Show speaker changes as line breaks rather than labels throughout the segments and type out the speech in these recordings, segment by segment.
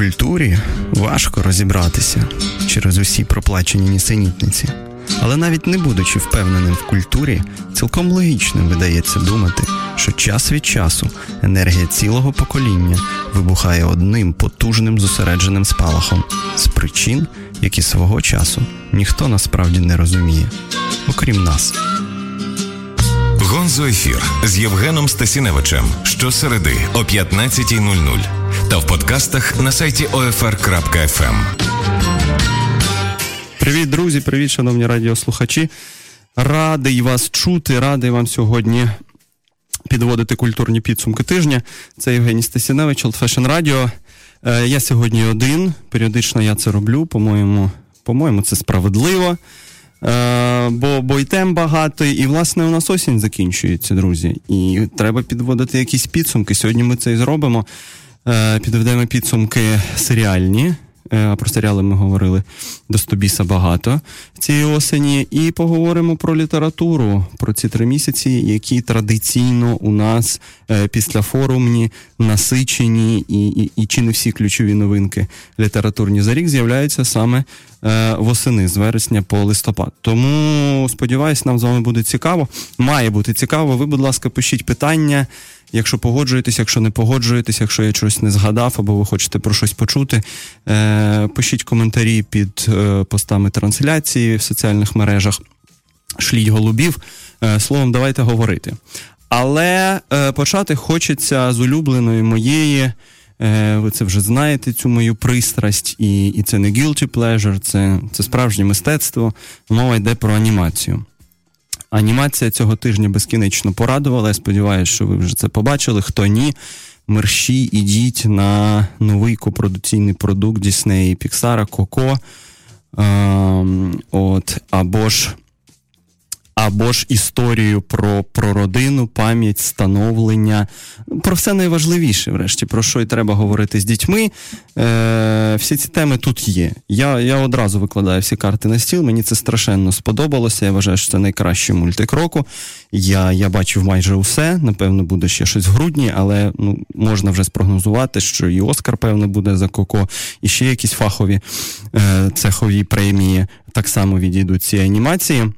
культурі важко розібратися через усі проплачені нісенітниці. Але навіть не будучи впевненим в культурі, цілком логічним видається думати, що час від часу енергія цілого покоління вибухає одним потужним зосередженим спалахом з причин, які свого часу ніхто насправді не розуміє, окрім нас.
Гонзо ефір з Євгеном Стасіневичем щосереди о 15.00 та в подкастах на сайті OFR.FM.
Привіт, друзі, привіт, шановні радіослухачі. Радий вас чути, радий вам сьогодні підводити культурні підсумки тижня. Це Євгеній Стасіневич, Old Fashion Radio. Е, я сьогодні один. Періодично я це роблю. По-моєму, по-моєму, це справедливо. Е, бо бо й тем багато, і власне у нас осінь закінчується, друзі. І треба підводити якісь підсумки. Сьогодні ми це і зробимо. Е, підведемо підсумки серіальні. Е, про серіали ми говорили до Стобіса багато цієї осені. І поговоримо про літературу, про ці три місяці, які традиційно у нас е, після форумні насичені, і, і, і чи не всі ключові новинки літературні за рік з'являються саме восени з вересня по листопад. Тому сподіваюся, нам з вами буде цікаво. Має бути цікаво. Ви, будь ласка, пишіть питання. Якщо погоджуєтесь, якщо не погоджуєтесь, якщо я щось не згадав, або ви хочете про щось почути, е, пишіть коментарі під е, постами трансляції в соціальних мережах, шліть голубів. Е, словом, давайте говорити. Але почати хочеться з улюбленої моєї. Ви це вже знаєте, цю мою пристрасть, і і це не guilty pleasure, це, це справжнє мистецтво. Мова йде про анімацію. Анімація цього тижня безкінечно порадувала. Я сподіваюся, що ви вже це побачили. Хто ні, мерщі ідіть на новий копродуційний продукт Діснеї Піксара Коко. От, Або ж або ж історію про про родину, пам'ять, становлення. Про все найважливіше, врешті, про що й треба говорити з дітьми. Е, Всі ці теми тут є. Я я одразу викладаю всі карти на стіл. Мені це страшенно сподобалося. Я вважаю, що це найкращий мультик року. Я я бачив майже усе. Напевно, буде ще щось в грудні, але ну, можна вже спрогнозувати, що і Оскар, певно, буде за Коко, і ще якісь фахові е, цехові премії так само відійдуть ці анімації.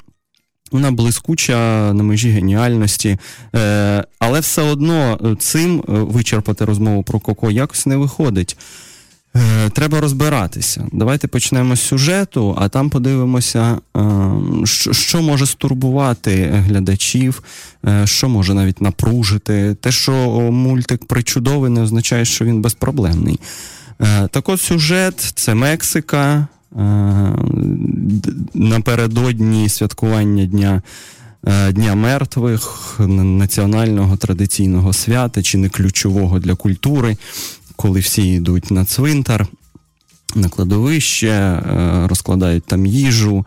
Вона блискуча на межі геніальності, е, але все одно е, цим е, вичерпати розмову про Коко якось не виходить. Треба розбиратися. Давайте почнемо з сюжету, а там подивимося, що може стурбувати глядачів, що може навіть напружити. Те, що мультик причудовий, не означає, що він безпроблемний. Так от сюжет це Мексика. Е, напередодні святкування Дня е, Дня мертвих, національного традиційного свята, чи не ключового для культури, коли всі йдуть на цвинтар, на кладовище, е, розкладають там їжу,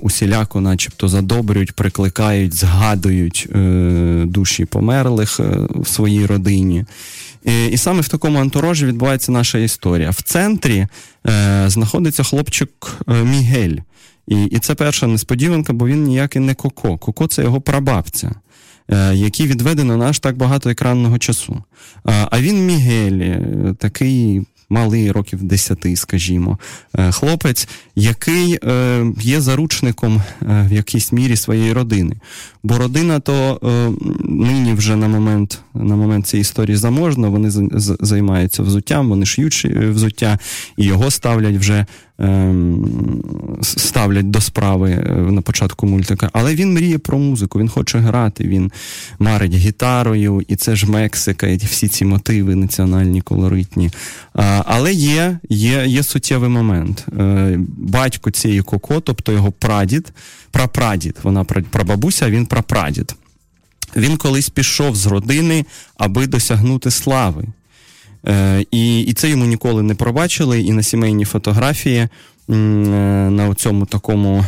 усіляко, начебто, задобрюють, прикликають, згадують душі померлих в своїй родині. І, і саме в такому антуражі відбувається наша історія. В центрі е, знаходиться хлопчик е, Мігель. І і це перша несподіванка, бо він ніякий не Коко. Коко це його прабабця, е, який відведено наш так багато екранного часу. А він Мігель, е, такий малий років 10, скажімо, е, хлопець, який е, є заручником е, в якійсь мірі своєї родини. Бо родина то нині вже на момент на момент цієї історії заможна, вони займаються взуттям, вони шиють взуття і його ставлять вже ставлять до справи е, на початку мультика. Але він мріє про музику, він хоче грати, він марить гітарою, і це ж Мексика, і всі ці мотиви національні, колоритні. Але є є, є суттєвий момент. Е, батько цієї коко, тобто його прадід, прапрадід, вона прабабуся, а він прапрадід. Він колись пішов з родини, аби досягнути слави. Е, І і це йому ніколи не пробачили. І на сімейній фотографії е, на цьому такому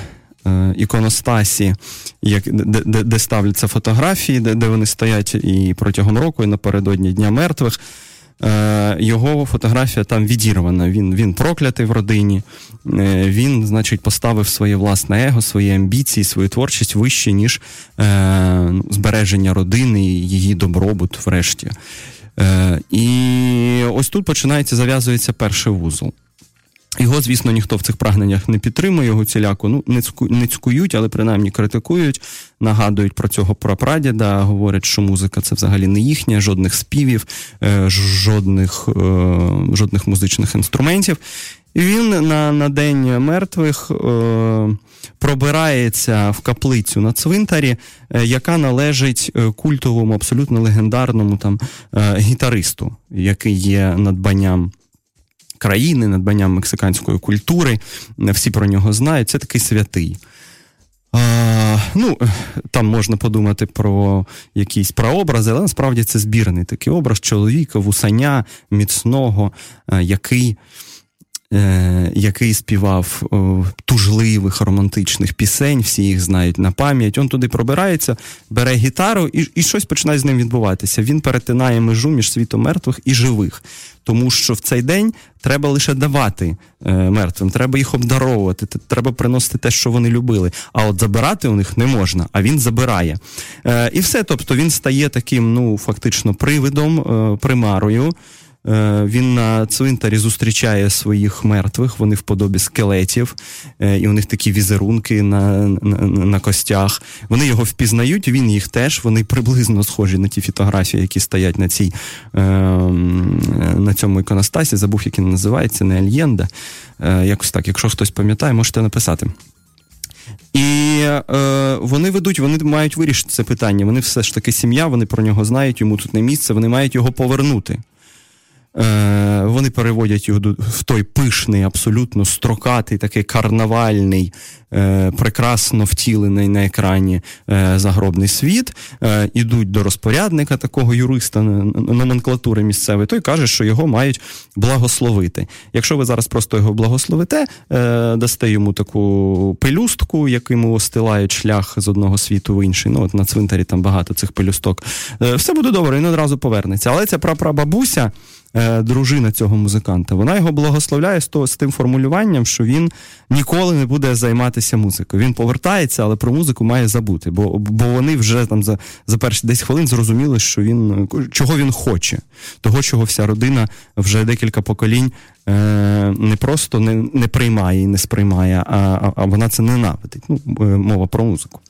е, іконостасі, як, де, де де, ставляться фотографії, де, де вони стоять і протягом року, і напередодні Дня мертвих. Е, його фотографія там відірвана. Він він проклятий в родині. Е, він, значить, поставив своє власне его, свої амбіції, свою творчість вище, ніж е, збереження родини і її добробут, врешті. Е, І ось тут починається, зав'язується перший вузол. Його, звісно, ніхто в цих прагненнях не підтримує, його ціляку ну, не цькують, але принаймні критикують, нагадують про цього прапрадіда, говорять, що музика це взагалі не їхня, жодних співів, е, жодних е, жодних музичних інструментів. І він на на День мертвих пробирається в каплицю на цвинтарі, е, яка належить е, культовому, абсолютно легендарному там е, гітаристу, який є надбанням країни, надбанням мексиканської культури. Всі про нього знають. Це такий святий. А, Ну, Там можна подумати про якісь прообрази, але насправді це збірний такий образ чоловіка, вусаня, міцного, який який співав тужливих романтичних пісень, всі їх знають на пам'ять. Он туди пробирається, бере гітару і і щось починає з ним відбуватися. Він перетинає межу між світом мертвих і живих. Тому що в цей день треба лише давати е, мертвим, треба їх обдаровувати, треба приносити те, що вони любили. А от забирати у них не можна, а він забирає. Е, І все. Тобто він стає таким, ну фактично, привидом, е, примарою. Е, він на цвинтарі зустрічає своїх мертвих, вони в подобі скелетів, е, і у них такі візерунки на на, на костях. Вони його впізнають, він їх теж. Вони приблизно схожі на ті фотографії, які стоять на цій, е, на цьому іконостасі. Забув, як він називається, не Альєнда. Якось так, якщо хтось пам'ятає, можете написати. І е, вони ведуть, вони мають вирішити це питання. Вони все ж таки сім'я, вони про нього знають, йому тут не місце, вони мають його повернути. Е, вони переводять його в той пишний, абсолютно строкатий, такий карнавальний, е, прекрасно втілений на екрані е, загробний світ. Ідуть до розпорядника такого юриста номенклатури місцевої, той каже, що його мають благословити. Якщо ви зараз просто його благословите, дасте йому таку пелюстку, яким остилають шлях з одного світу в інший. Ну, от на цвинтарі там багато цих пелюсток. Все буде добре, він одразу повернеться. Але ця прапрабабуся. Е, дружина цього музиканта. Вона його благословляє з того з тим формулюванням, що він ніколи не буде займатися музикою. Він повертається, але про музику має забути. Бо бо вони вже там за за перші 10 хвилин зрозуміли, що він чого він хоче, того, чого вся родина вже декілька поколінь. Е, не просто не не приймає і не сприймає, а а, вона це ненавидить. Ну, е, Мова про музику.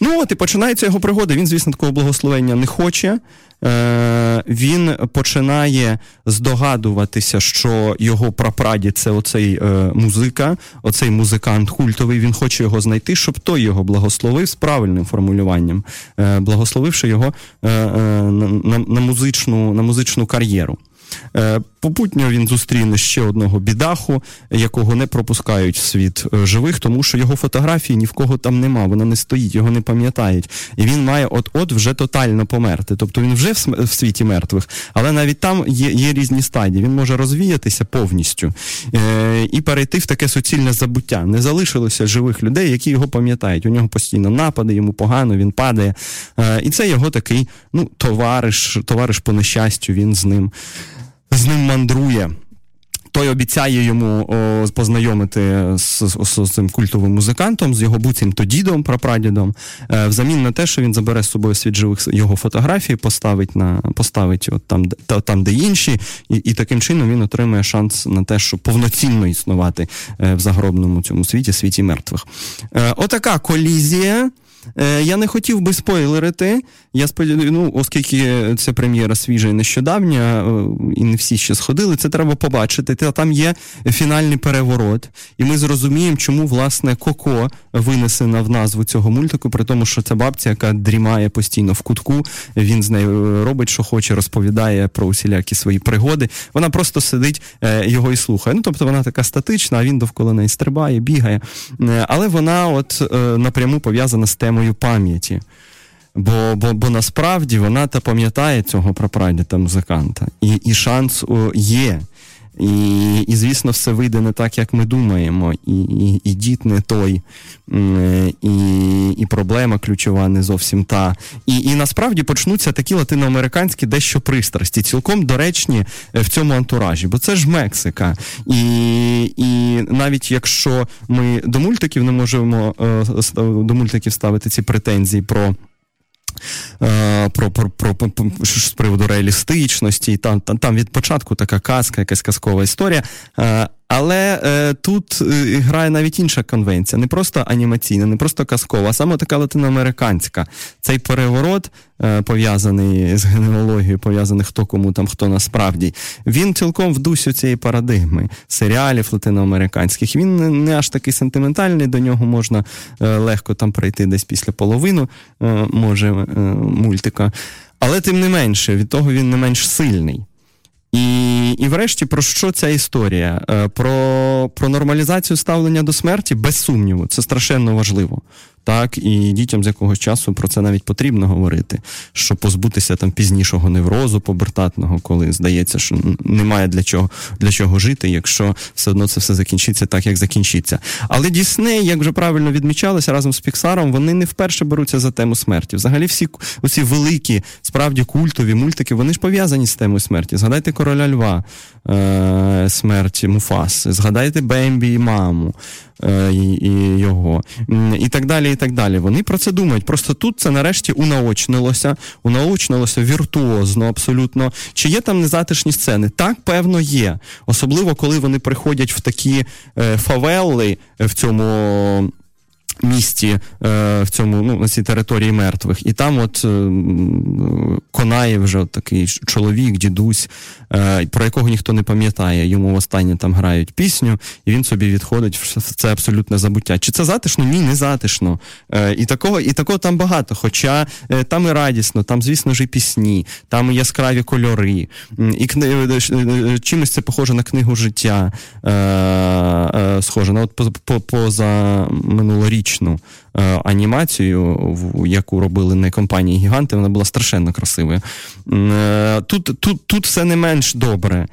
Ну от і починається його пригоди. Він, звісно, такого благословення не хоче. Е, Він починає здогадуватися, що його прапрадід це оцей е, музика, оцей музикант культовий. Він хоче його знайти, щоб той його благословив з правильним формулюванням, е, благословивши його е, е, на, на, музичну, на музичну кар'єру. Е, попутньо він зустріне ще одного бідаху, якого не пропускають в світ е, живих, тому що його фотографії ні в кого там нема, вона не стоїть, його не пам'ятають. І він має от-от вже тотально померти. Тобто він вже в світі мертвих, але навіть там є є різні стадії. Він може розвіятися повністю е, і перейти в таке суцільне забуття. Не залишилося живих людей, які його пам'ятають. У нього постійно напади, йому погано, він падає. Е, І це його такий ну, товариш, товариш по нещастю, він з ним з ним мандрує. Той обіцяє йому о, познайомити з, з, з цим культовим музикантом, з його буцімто дідом, прапрадідом, е, взамін на те, що він забере з собою світ живих його фотографії, поставить на поставить от там, та, там, де інші, і і таким чином він отримує шанс на те, щоб повноцінно існувати е, в загробному цьому світі, світі мертвих. Е, отака колізія. Е, я не хотів би спойлерити. Я сподіваюся, ну, оскільки це прем'єра свіжа і нещодавня, е, і не всі ще сходили, це треба побачити. Та там є фінальний переворот, і ми зрозуміємо, чому власне Коко винесена в назву цього мультику, при тому, що це бабця, яка дрімає постійно в кутку. Він з нею робить, що хоче, розповідає про усілякі свої пригоди. Вона просто сидить е, його і слухає. Ну тобто вона така статична, а він довкола неї стрибає, бігає. Але вона, от напряму пов'язана з темою темою пам'яті. Бо бо, бо насправді вона та пам'ятає цього прапрадіда музиканта. І і шанс є. І, і, звісно, все вийде не так, як ми думаємо. І і, і дід не той, і і проблема ключова не зовсім та. І і насправді почнуться такі латиноамериканські дещо пристрасті, цілком доречні е, в цьому антуражі, бо це ж Мексика. І і навіть якщо ми до мультиків не можемо е, до мультиків ставити ці претензії про. Про про, про, про з приводу реалістичності, там там, там від початку така казка, якась казкова історія. Але е, тут е, грає навіть інша конвенція, не просто анімаційна, не просто казкова, а саме така латиноамериканська. Цей переворот, е, пов'язаний з генеалогією, пов'язаний хто кому там, хто насправді, він цілком в дусі цієї парадигми серіалів латиноамериканських. Він не, аж такий сентиментальний, до нього можна е, легко там пройти десь після половину, е, може, е, мультика. Але тим не менше, від того він не менш сильний. І і врешті, про що ця історія? Е, про про нормалізацію ставлення до смерті, без сумніву, це страшенно важливо так і дітям з якогось часу про це навіть потрібно говорити, щоб позбутися там пізнішого неврозу побертатного, коли здається, що немає для чого для чого жити, якщо все одно це все закінчиться так, як закінчиться. Але Дісней, як вже правильно відмічалося, разом з Піксаром, вони не вперше беруться за тему смерті. Взагалі, всі оці великі, справді культові мультики, вони ж пов'язані з темою смерті. Згадайте короля Льва, е- смерті Муфаси, згадайте Бембі і маму. Е, і його, і так далі. і так далі. Вони про це думають. Просто тут це нарешті унаочнилося, унаочнилося віртуозно, абсолютно. Чи є там незатишні сцени? Так, певно, є. Особливо, коли вони приходять в такі е, фавели в цьому місті е, в цьому, ну, на цій території мертвих. І там от е, конає вже такий чоловік, дідусь, е, про якого ніхто не пам'ятає. Йому останнє там грають пісню, і він собі відходить в це абсолютне забуття. Чи це затишно? Ні, не затишно. І такого і такого там багато. Хоча там і радісно, там, звісно ж, і пісні, там і яскраві кольори. І кни... чимось це похоже на книгу життя. Схоже, на от поза минулоріч графічну е, анімацію, в, яку робили не компанії Гіганти, вона була страшенно красивою. Е, тут, тут, Тут все не менш добре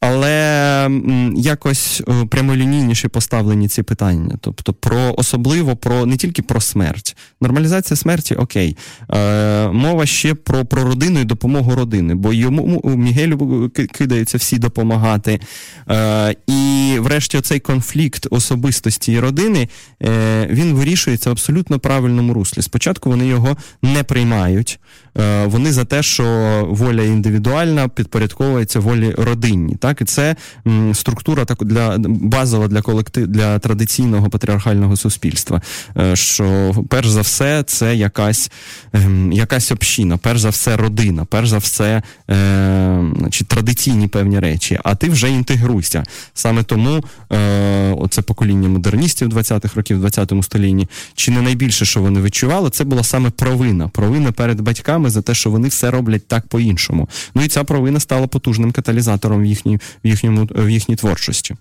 але якось е, прямолінійніше поставлені ці питання. Тобто, про особливо про не тільки про смерть. Нормалізація смерті окей. Е, Мова ще про про родину і допомогу родини, бо йому Мігелю кидаються всі допомагати. Е, І, врешті, оцей конфлікт особистості і родини е, він вирішується в абсолютно правильному руслі. Спочатку вони його не приймають. Е, Вони за те, що воля індивідуальна підпорядковується волі родинні. Так, і це структура так для базова для колектив для традиційного патріархального суспільства. Е, що перш за все це якась е, якась община, перш за все, родина, перш за все, е, значить, традиційні певні речі. А ти вже інтегруйся. Саме тому е, оце покоління модерністів 20-х років, 20-му столітті, чи не найбільше, що вони відчували, це була саме провина. Провина перед батьками за те, що вони все роблять так по-іншому. Ну і ця провина стала потужним каталізатором в їхній в їхньому в їхній творчості.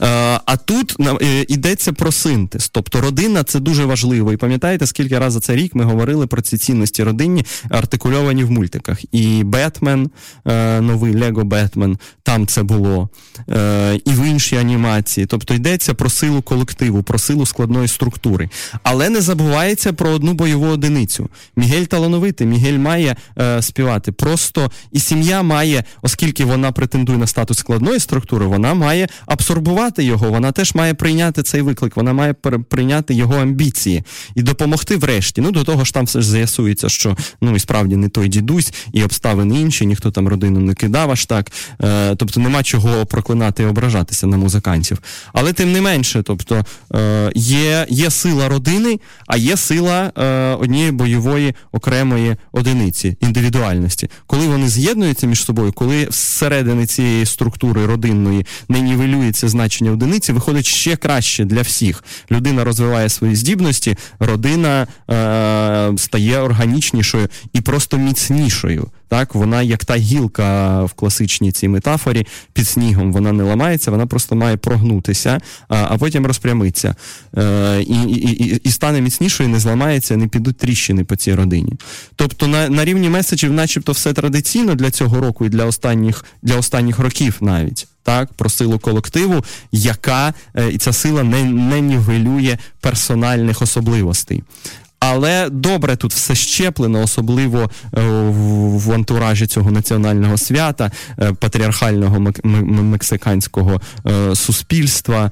Е, а тут е, йдеться про синтез. Тобто родина це дуже важливо. І пам'ятаєте, скільки разів за цей рік ми говорили про ці цінності родинні, артикульовані в мультиках. І Бетмен, е, новий Лего Бетмен, там це було, і в іншій анімації. Тобто йдеться про силу колективу, про силу складної структури. Але не забувається про одну бойову одиницю. Мігель талановитий, Мігель має співати. Просто і сім'я має, оскільки вона претендує на статус складної структури, вона має абсорбувати абсорбувати його, вона теж має прийняти цей виклик, вона має прийняти його амбіції і допомогти врешті. Ну до того ж там все ж з'ясується, що ну і справді не той дідусь, і обставини інші, ніхто там родину не кидав аж так. Е, Тобто нема чого проклинати і ображатися на музикантів. Але тим не менше, тобто е, є є сила родини, а є сила е, однієї бойової окремої одиниці, індивідуальності. Коли вони з'єднуються між собою, коли всередині цієї структури родинної не нівелюється значення одиниці виходить ще краще для всіх. Людина розвиває свої здібності, родина е, стає органічнішою і просто міцнішою. Так, вона як та гілка в класичній цій метафорі під снігом. Вона не ламається, вона просто має прогнутися, а а потім розпрямиться. Е, і, і, і стане міцнішою, не зламається, не підуть тріщини по цій родині. Тобто на на рівні меседжів, начебто, все традиційно для цього року і для останніх для останніх років навіть так, про силу колективу, яка е, і ця сила не, не нівелює персональних особливостей. Але добре тут все щеплено, особливо е, в антуражі цього національного свята, е, патріархального мексиканського е, суспільства.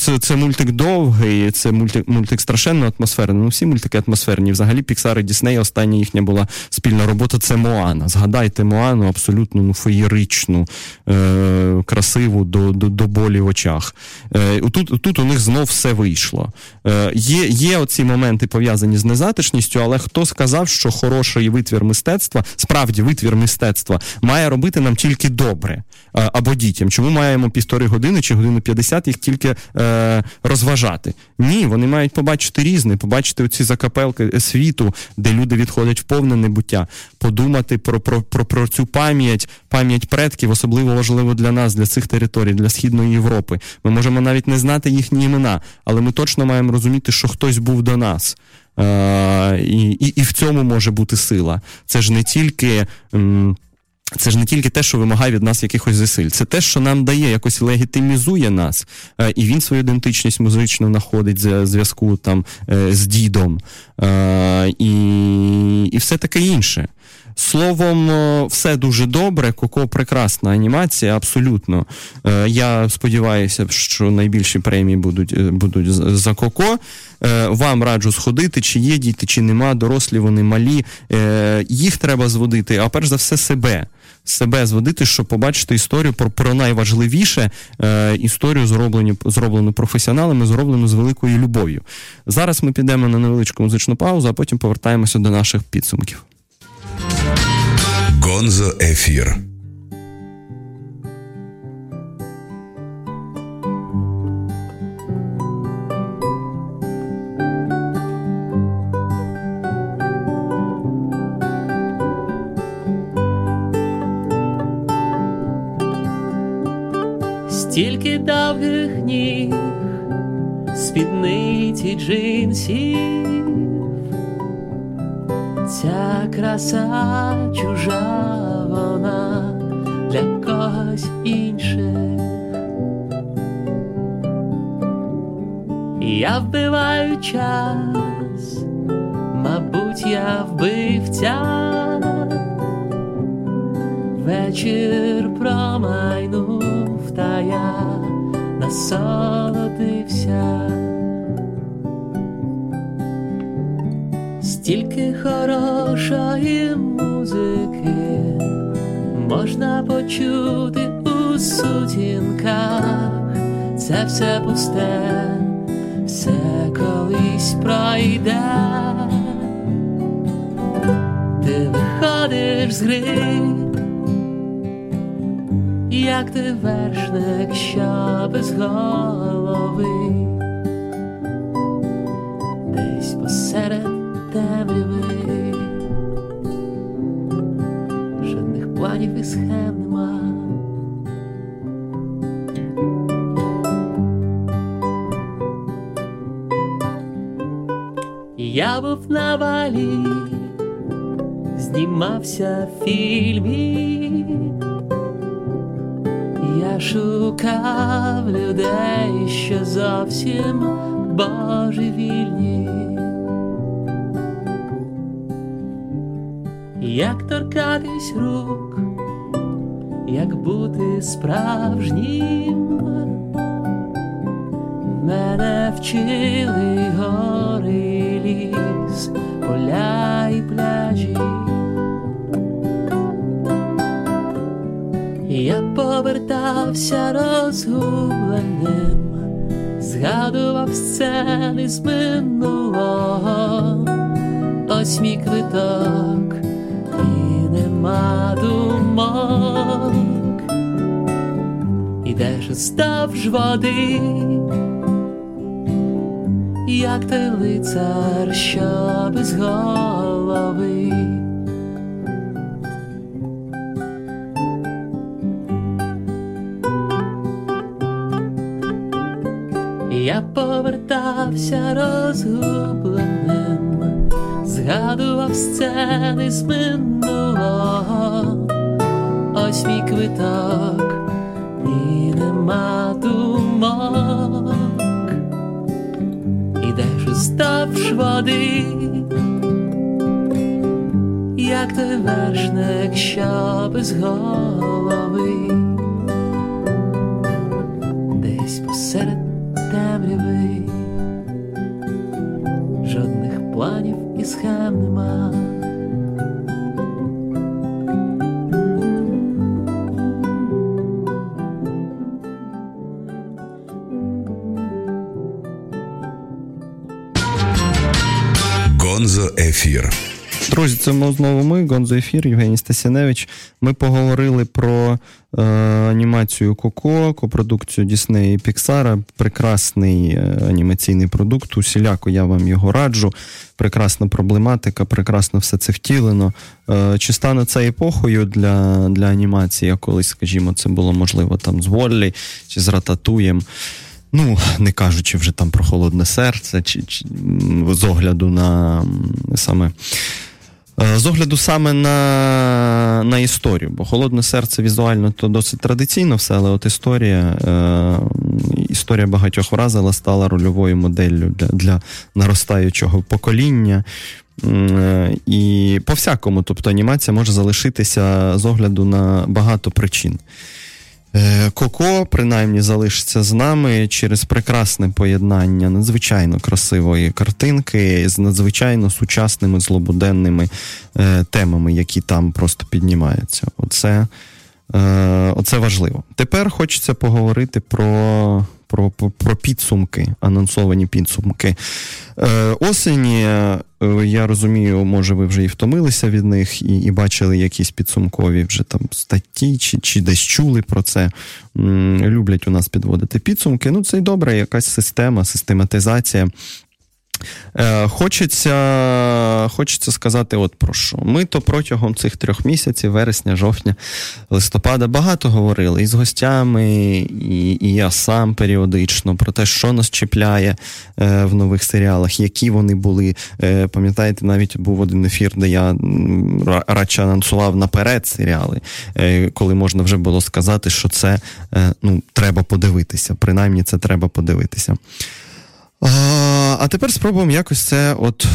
Це це мультик довгий, це мультик мультик страшенно атмосферний. Ну, всі мультики атмосферні. Взагалі, Піксар і Дісней, остання їхня була спільна робота. Це Моана. Згадайте Моану абсолютно ну, феєричну, красиву до до, до болі в очах. Тут тут у них знов все вийшло. Є є оці моменти моменти пов'язані з незатишністю, але хто сказав, що хороший витвір мистецтва, справді витвір мистецтва, має робити нам тільки добре або дітям? Чому маємо півтори години чи годину 50 їх тільки е, розважати? Ні, вони мають побачити різне, побачити оці закапелки світу, де люди відходять в повне небуття, подумати про, про, про, про цю пам'ять, пам'ять предків, особливо важливо для нас, для цих територій, для Східної Європи. Ми можемо навіть не знати їхні імена, але ми точно маємо розуміти, що хтось був до нас нас. І і, і в цьому може бути сила. Це ж не тільки. Це ж не тільки те, що вимагає від нас якихось зусиль, це те, що нам дає, якось легітимізує нас, і він свою ідентичність музичну знаходить в зв'язку там е, з дідом, і і все таке інше. Словом, все дуже добре. Коко прекрасна анімація, абсолютно. Е, я сподіваюся, що найбільші премії будуть е, будуть за Коко. Е, вам раджу сходити, чи є діти, чи нема, дорослі вони малі. Їх треба зводити, а перш за все, себе. Себе зводити, щоб побачити історію про про найважливіше історію, зроблену зроблену професіоналами, зроблену з великою любов'ю. Зараз ми підемо на невеличку музичну паузу, а потім повертаємося до наших підсумків.
Гонзо Ефір.
Стільки довгих ніг, спідниці джинсів ця краса чужа вона для когось інших. Я вбиваю час, мабуть, я вбивця, вечір промайнув, та я насолодився. Стільки хорошої музики можна почути у сутінках, це все пусте, все колись пройде, ти виходиш з гри, як ти вершник, що без голови, десь посеред темряви, жодних планів і схем нема. Я був на валі, знімався в фільмі, я шукав людей, що зовсім божевільні. Як торкатись рук, як бути справжнім, мене вчили гори ліс, поля і пляжі. Я повертався розгубленим, згадував сцени з минулого, ось мій квиток нема думок, ідеш став ж води, як той лицар, що без голови. Я повертався розгубленим згадував сцени з минулого, ось мій квиток, і нема думок, ідеш уздовж води, як той вершник, що без голови, десь посеред темряви, схем нема.
Гонзо Ефір.
Друзі, це ми знову ми, Гонзо Ефір, Євгеній Стасіневич. Ми поговорили про е, анімацію Коко, копродукцію Діснея і Піксара. Прекрасний е, анімаційний продукт. Усіляко я вам його раджу. Прекрасна проблематика, прекрасно все це втілено. Е, чи стане це епохою для для анімації? Колись, скажімо, це було можливо там з Воллі чи з Рататуєм. Ну, не кажучи вже там про холодне серце, чи, чи з огляду на саме. З огляду саме на на історію, бо холодне серце візуально то досить традиційно все, але от історія е, історія багатьох вразила, стала рольовою моделлю для для наростаючого покоління. Е, і по всякому, тобто анімація може залишитися з огляду на багато причин. Е, Коко, принаймні, залишиться з нами через прекрасне поєднання надзвичайно красивої картинки з надзвичайно сучасними злобуденними е, темами, які там просто піднімаються. Оце, Оце важливо. Тепер хочеться поговорити про про про підсумки, анонсовані підсумки. Е, Осені, е, я розумію, може, ви вже і втомилися від них, і і бачили якісь підсумкові вже там статті, чи чи десь чули про це. Люблять у нас підводити підсумки. Ну, це й добре, якась система, систематизація. Е, хочеться хочеться сказати, от про що. Ми то протягом цих трьох місяців, вересня, жовтня, листопада, багато говорили і з гостями, і і я сам періодично про те, що нас чіпляє е, в нових серіалах, які вони були. Е, пам'ятаєте, навіть був один ефір, де я радше анонсував наперед серіали, е, коли можна вже було сказати, що це е, ну, треба подивитися. Принаймні, це треба подивитися. А тепер спробуємо якось це от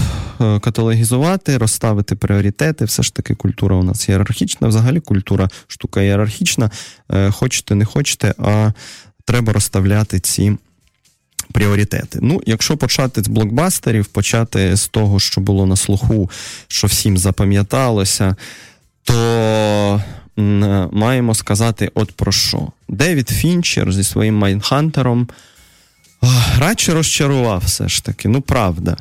е, каталогізувати, розставити пріоритети. Все ж таки, культура у нас ієрархічна. Взагалі культура штука ієрархічна. Е, хочете, не хочете, а треба розставляти ці пріоритети. Ну, якщо почати з блокбастерів, почати з того, що було на слуху, що всім запам'яталося, то маємо сказати: от про що. Девід Фінчер зі своїм Mindhunter ом радше розчарував все ж таки, ну правда.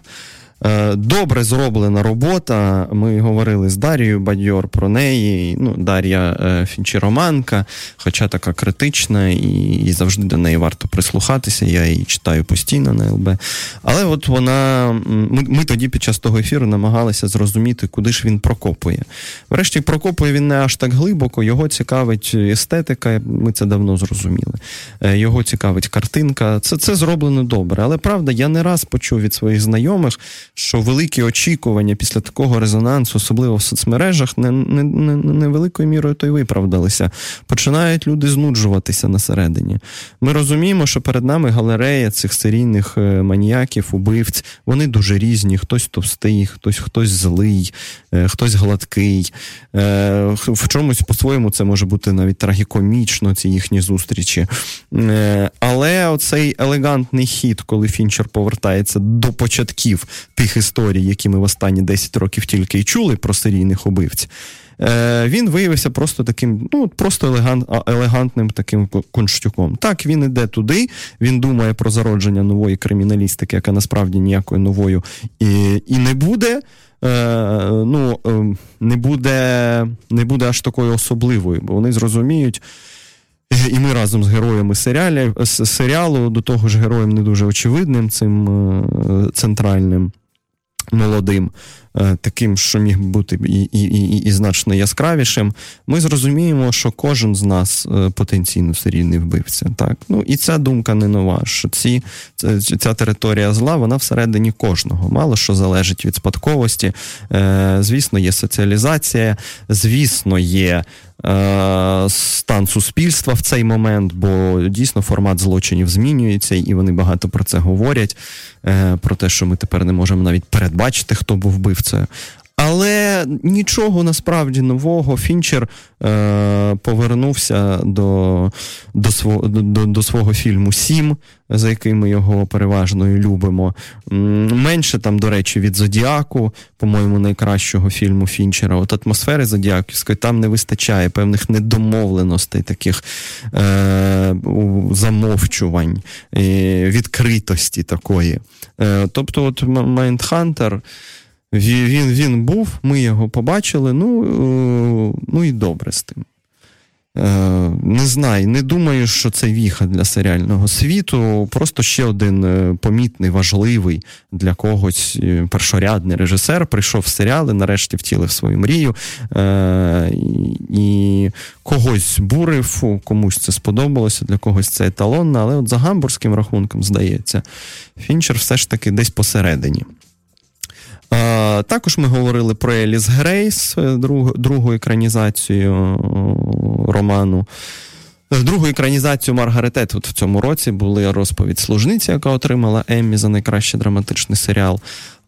Е, добре зроблена робота. Ми говорили з Дарією Бадьйор про неї. Ну, Дар'я е, Фінчероманка, хоча така критична, і і завжди до неї варто прислухатися. Я її читаю постійно на ЛБ. Але от вона. Ми, ми тоді під час того ефіру намагалися зрозуміти, куди ж він прокопує. Врешті, прокопує він не аж так глибоко, його цікавить естетика, ми це давно зрозуміли. Е, його цікавить картинка. Це, Це зроблено добре. Але правда, я не раз почув від своїх знайомих що великі очікування після такого резонансу, особливо в соцмережах, не не, не, не великою мірою то й виправдалися. Починають люди знуджуватися на середині. Ми розуміємо, що перед нами галерея цих серійних е, маніяків, убивць. Вони дуже різні. Хтось товстий, хтось хтось злий, е, хтось гладкий. Е, в чомусь по-своєму це може бути навіть трагікомічно, ці їхні зустрічі. Але оцей елегантний хід, коли Фінчер повертається до початків тих історій, які ми в останні 10 років тільки й чули про серійних убивць, е, він виявився просто таким, ну просто елегант, елегантним таким конштюком. Так, він іде туди, він думає про зародження нової криміналістики, яка насправді ніякою новою і, і не буде. Е, ну, е, не буде не буде аж такою особливою, бо вони зрозуміють. І ми разом з героями серіалі, серіалу, до того ж, героєм не дуже очевидним, цим центральним молодим. Е, таким, що міг бути і, і, і, і значно яскравішим, ми зрозуміємо, що кожен з нас е, потенційно серійний вбивця. Так? Ну І ця думка не нова. що ці, Ця територія зла, вона всередині кожного. Мало що залежить від спадковості. Е, звісно, є соціалізація, звісно, є. Стан суспільства в цей момент, бо дійсно формат злочинів змінюється, і вони багато про це говорять. Про те, що ми тепер не можемо навіть передбачити, хто був вбивцею. Але нічого насправді нового. Фінчер е, повернувся до до, свого до, до свого фільму Сім, за який ми його переважно і любимо. Менше там, до речі, від Зодіаку, по-моєму, найкращого фільму Фінчера. От атмосфери Зодіаківської там не вистачає певних недомовленостей, таких е, замовчувань, е, відкритості такої. Е, Тобто, от Майндхантер. Він він був, ми його побачили. Ну е, ну і добре з тим. Е, не знаю, не думаю, що це віха для серіального світу. Просто ще один е, помітний, важливий для когось першорядний режисер прийшов в серіали, нарешті втілив свою мрію і когось бурив, комусь це сподобалося, для когось це еталонно, але от за гамбурзьким рахунком, здається, Фінчер все ж таки десь посередині. Також ми говорили про Еліс Грейс, е, другу, другу екранізацію е, роману. Е, другу екранізацію Маргарет Етвуд в цьому році були розповідь служниці, яка отримала Еммі за найкращий драматичний серіал.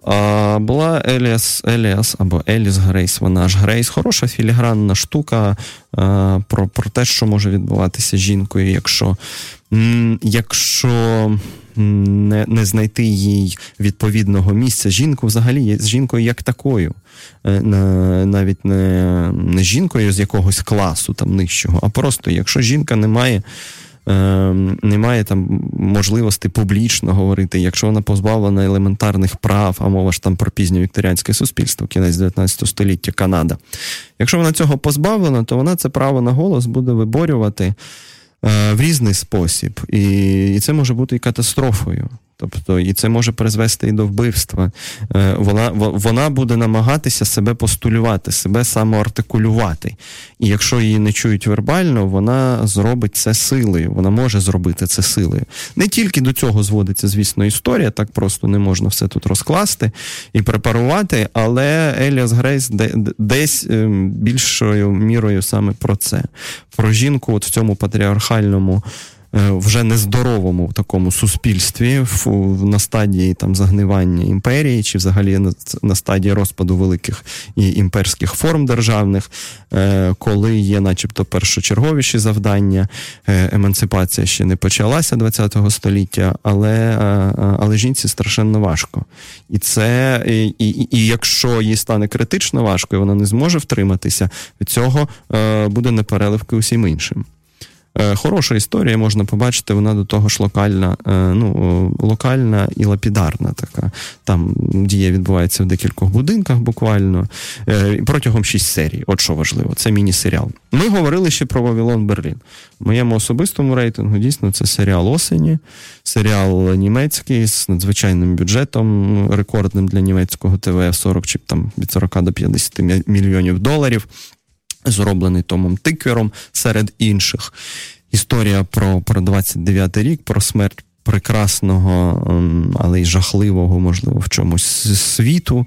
А, Була Alias Alias або Еліс Грейс, вона ж Грейс. Хороша філігранна штука а, про про те, що може відбуватися з жінкою, якщо, якщо не не знайти їй відповідного місця. Жінку взагалі з жінкою як такою, е, навіть не, не жінкою з якогось класу там нижчого, а просто якщо жінка не має. Ем, немає там можливості публічно говорити, якщо вона позбавлена елементарних прав, а мова ж там про пізнє вікторіанське суспільство, кінець 19 століття Канада. Якщо вона цього позбавлена, то вона це право на голос буде виборювати Е, в різний спосіб, і, і це може бути і катастрофою. Тобто, і це може призвести і до вбивства. Е, вона вона буде намагатися себе постулювати, себе самоартикулювати. І якщо її не чують вербально, вона зробить це силою. Вона може зробити це силою. Не тільки до цього зводиться, звісно, історія, так просто не можна все тут розкласти і препарувати, але Еліас Грейс десь ем, більшою мірою саме про це. Про жінку от в цьому патріархальному. Е, вже нездоровому такому суспільстві, в, на стадії там загнивання імперії, чи взагалі на, стадії розпаду великих і імперських форм державних, е, коли є, начебто, першочерговіші завдання, е, емансипація ще не почалася ХХ століття, але але жінці страшенно важко. І це, і, і, і якщо їй стане критично важко, і вона не зможе втриматися, від цього буде непереливки усім іншим. Е, хороша історія, можна побачити, вона до того ж локальна, е, ну, локальна і лапідарна така. Там дія відбувається в декількох будинках буквально е, протягом шість серій. От що важливо, це міні-серіал. Ми говорили ще про Вавилон Берлін. В моєму особистому рейтингу дійсно це серіал осені, серіал німецький з надзвичайним бюджетом, рекордним для німецького ТВ 40 чи там від 40 до 50 мільйонів доларів зроблений Томом Тиквером серед інших. Історія про про 29-й рік, про смерть прекрасного, ем, але й жахливого, можливо, в чомусь світу,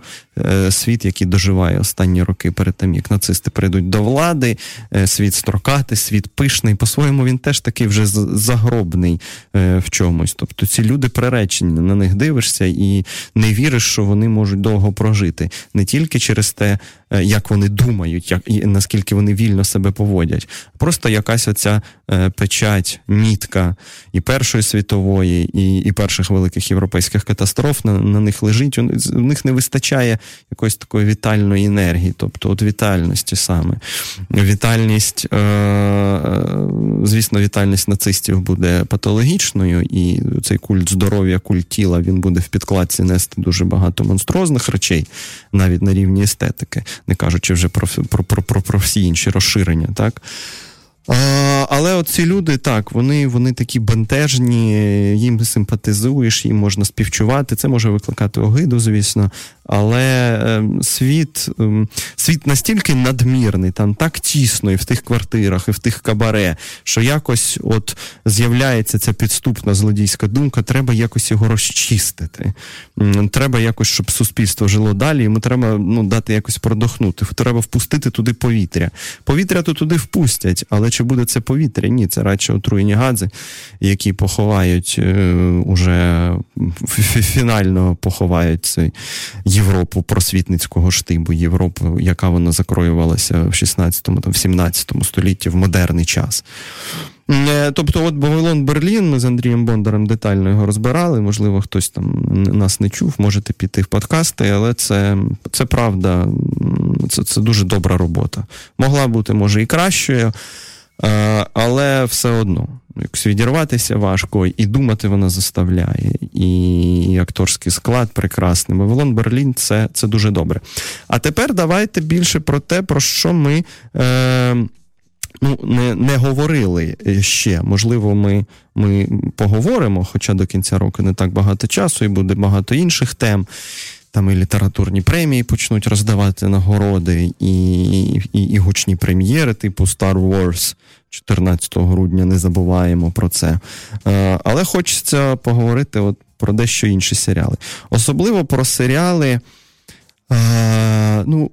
світ, який доживає останні роки перед тим, як нацисти прийдуть до влади, е, світ строкатий, світ пишний. По-своєму, він теж такий вже загробний е, в чомусь. Тобто ці люди приречені, на них дивишся і не віриш, що вони можуть довго прожити. Не тільки через те, як вони думають, як і наскільки вони вільно себе поводять. Просто якась оця печать, мітка і Першої світової, і і перших великих європейських катастроф на на них лежить. У них не вистачає якоїсь такої вітальної енергії, тобто от вітальності саме. Вітальність, е, е, звісно, вітальність нацистів буде патологічною, і цей культ здоров'я, культ тіла він буде в підкладці нести дуже багато монстрозних речей, навіть на рівні естетики, не кажучи вже про, про, про, про, всі інші розширення. так. Але оці люди так, вони вони такі бентежні, їм симпатизуєш, їм можна співчувати. Це може викликати огиду, звісно. Але е, світ е, світ настільки надмірний, там так тісно і в тих квартирах, і в тих кабаре, що якось от з'являється ця підступна злодійська думка, треба якось його розчистити. Треба якось, щоб суспільство жило далі, йому треба ну, дати якось продохнути. Треба впустити туди повітря. Повітря то туди впустять, але чи буде це повітря? Ні, це радше отруєні гази, які поховають е, уже фінально поховають цей. Європу просвітницького штибу, Європу, яка вона закроювалася в 16-му, там, в 17 столітті в модерний час. Е, тобто, от Бавилон Берлін, ми з Андрієм Бондарем детально його розбирали. Можливо, хтось там нас не чув, можете піти в подкасти, але це це правда, це, це дуже добра робота. Могла бути, може, і кращою. Е, але все одно якось відірватися важко, і думати вона заставляє. І акторський склад прекрасний. Вавилон Берлін це це дуже добре. А тепер давайте більше про те, про що ми е, ну, не не говорили ще. Можливо, ми ми поговоримо, хоча до кінця року не так багато часу, і буде багато інших тем. Там і літературні премії почнуть роздавати нагороди, і і, і гучні прем'єри, типу Star Wars 14 грудня, не забуваємо про це. Е, але хочеться поговорити от про дещо інші серіали. Особливо про серіали е, ну,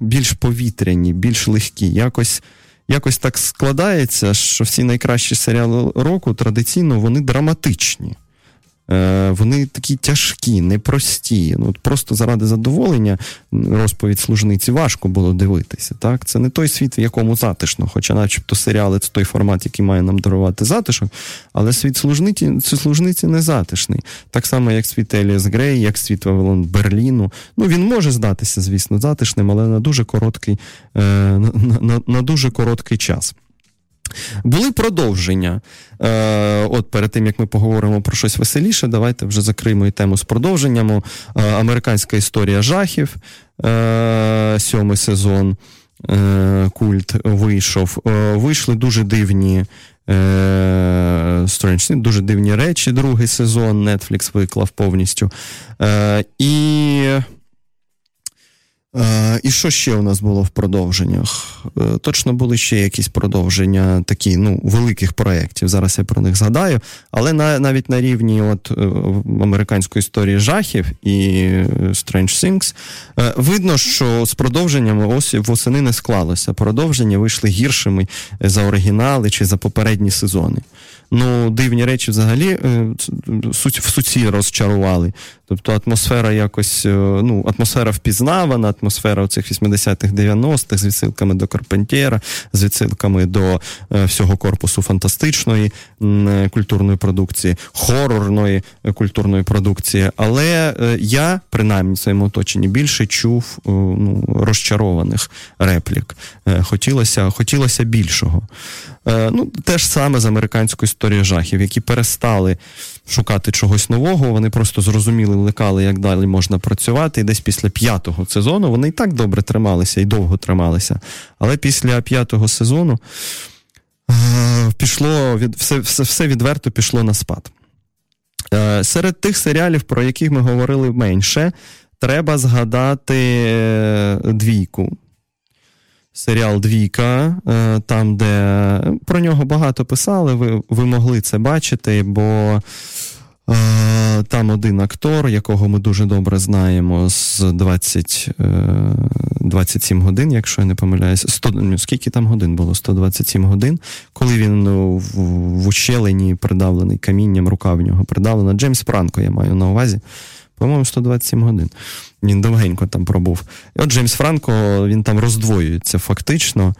більш повітряні, більш легкі. Якось якось так складається, що всі найкращі серіали року традиційно вони драматичні. Е, вони такі тяжкі, непрості. Ну, Просто заради задоволення розповідь служниці важко було дивитися. Так? Це не той світ, в якому затишно, хоча, начебто, серіали це той формат, який має нам дарувати затишок, але світ служниці служниці не затишний. Так само, як світ Еліас Грей, як світ Вавилон Берліну. Ну, Він може здатися, звісно, затишним, але на дуже короткий, е, на, на, на дуже короткий час. Були продовження. Е, От перед тим як ми поговоримо про щось веселіше, давайте вже закриємо і тему з продовженням. Е, Американська історія жахів, е, сьомий сезон. Е, культ вийшов. Е, вийшли дуже дивні е, дуже дивні речі. Другий сезон Netflix виклав повністю. І Е, І що ще у нас було в продовженнях? Е, точно були ще якісь продовження такі, ну, великих проєктів. Зараз я про них згадаю. Але на, навіть на рівні от, е, американської історії жахів і Strange Things видно, що з продовженнями ось восени не склалося. Продовження вийшли гіршими за оригінали чи за попередні сезони. Ну, дивні речі взагалі в суці розчарували. Тобто атмосфера якось, е, ну, атмосфера впізнавана, атмосфера оцих 80-х, 90-х з відсилками до Карпентєра, з відсилками до е, всього корпусу фантастичної е, культурної продукції, хорорної культурної продукції. Але я, принаймні, в своєму оточенні більше чув ну, розчарованих реплік. Хотілося, Хотілося більшого. Ну, Те ж саме з американською історією жахів, які перестали шукати чогось нового, вони просто зрозуміли, лекали, як далі можна працювати. І десь після п'ятого сезону вони і так добре трималися і довго трималися. Але після п'ятого сезону е, пішло від все, все, все відверто пішло на спад. Е, серед тих серіалів, про яких ми говорили менше, треба згадати е, двійку серіал Двійка, е, там, де про нього багато писали, ви ви могли це бачити, бо е, там один актор, якого ми дуже добре знаємо, з 20, 27 е, годин, якщо я не помиляюся, 100, ну, скільки там годин було? 127 годин, коли він ну, в, в ущелині придавлений камінням, рука в нього придавлена. Джеймс Франко, я маю на увазі. По-моєму, 127 годин. Він довгенько там пробув. І от Джеймс Франко він там роздвоюється фактично.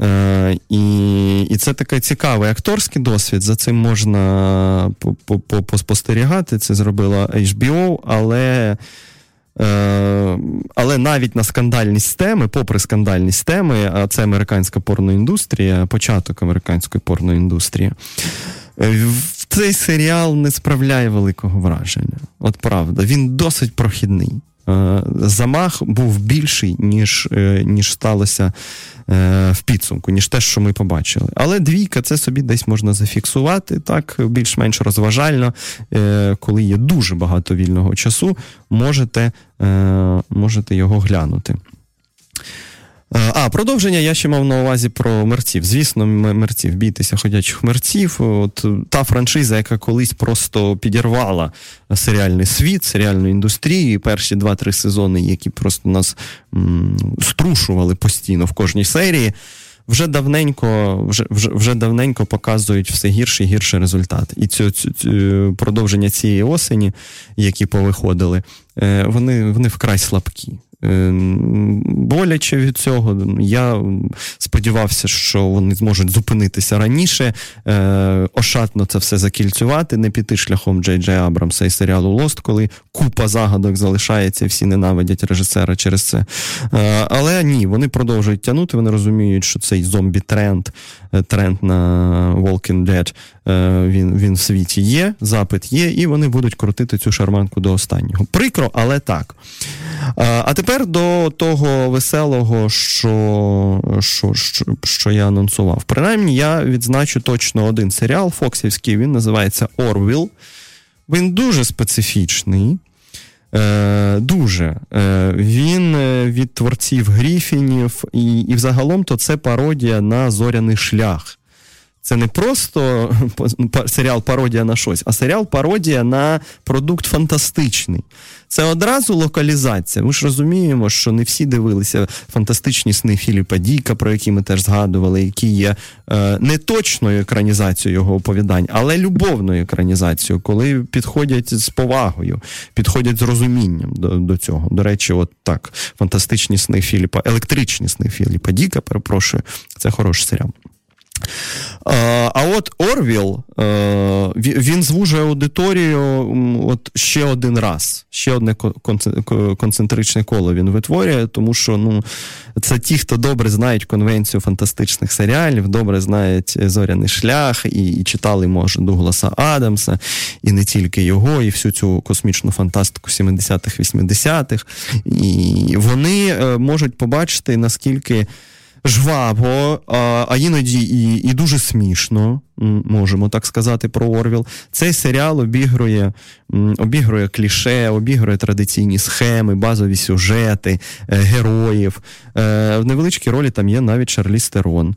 Е, І і це такий цікавий акторський досвід. За цим можна поспостерігати. Це зробила HBO, але. Е, але навіть на скандальність теми, попри скандальність теми, а це американська порноіндустрія, початок американської порноіндустрії, цей серіал не справляє великого враження. От правда, він досить прохідний. замах був більший, ніж, ніж сталося в підсумку, ніж те, що ми побачили. Але двійка це собі десь можна зафіксувати так, більш-менш розважально, коли є дуже багато вільного часу, можете, можете його глянути. Е, а, продовження я ще мав на увазі про мерців. Звісно, мерців, бійтеся ходячих мерців. От Та франшиза, яка колись просто підірвала серіальний світ, серіальну індустрію, перші два-три сезони, які просто нас м, струшували постійно в кожній серії. Вже давненько вже, вже, вже давненько показують все гірший і гірший результат. І цю, цю, цю продовження цієї осені, які повиходили, е, вони, вони вкрай слабкі. Е, боляче від цього. Я сподівався, що вони зможуть зупинитися раніше, е, ошатно це все закільцювати, не піти шляхом Джей Джей Абрамса і серіалу Лост, коли купа загадок залишається, всі ненавидять режисера через це. Е, але ні, вони продовжують тягнути, вони розуміють, що цей зомбі-тренд, тренд на Walking Dead, він він в світі є, запит є, і вони будуть крутити цю шарманку до останнього. Прикро, але так. А тепер до того веселого, що що, що, що я анонсував. Принаймні, я відзначу точно один серіал Фоксівський, він називається Орвіл. Він дуже специфічний. Е, Дуже. Е, Він е, від творців Гріфінів, і, і взагалом то це пародія на зоряний шлях. Це не просто серіал пародія на щось, а серіал пародія на продукт фантастичний. Це одразу локалізація. Ми ж розуміємо, що не всі дивилися фантастичні сни Філіпа Діка, про які ми теж згадували, які є е, не точною екранізацією його оповідань, але любовною екранізацією, коли підходять з повагою, підходять з розумінням до до цього. До речі, от так, фантастичні сни Філіпа, електричні сни Філіпа Діка, перепрошую, це хороший серіал. А от Орвіл він звужує аудиторію от ще один раз, ще одне концентричне коло він витворює, тому що ну, це ті, хто добре знають конвенцію фантастичних серіалів, добре знають зоряний шлях і, і читали, може, Дугласа Адамса, і не тільки його, і всю цю космічну фантастику 70-х, 80-х. І вони е, можуть побачити, наскільки жваво, а іноді і і дуже смішно, можемо так сказати, про Орвіл. Цей серіал обігрує обігрує кліше, обігрує традиційні схеми, базові сюжети, е, героїв. Е, в невеличкій ролі там є навіть Шарлі Стерон.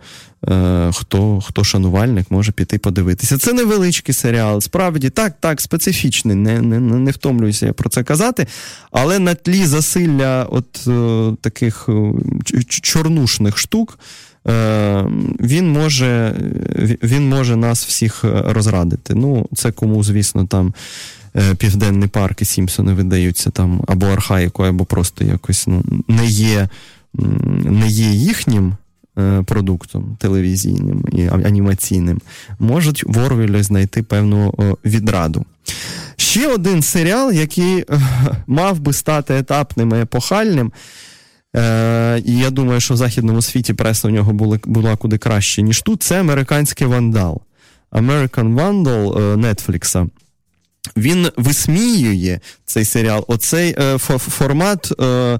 Е, хто хто шанувальник може піти подивитися. Це невеличкий серіал. Справді так, так, специфічний, не не, не втомлююся про це казати. Але на тлі засилля от таких чорнушних штук. Він може він може нас всіх розрадити. Ну, це кому, звісно, там Південний парк і Сімпсони видаються там або архаїкою, або просто якось ну, не є не є їхнім Е, продуктом телевізійним і анімаційним, можуть в Орвелі знайти певну відраду. Ще один серіал, який е, мав би стати етапним і епохальним. Е, І я думаю, що в західному світі преса у нього була, була куди краще, ніж тут. Це американський вандал. American Vandal Нетфлікса. Він висміює цей серіал, оцей е, формат е,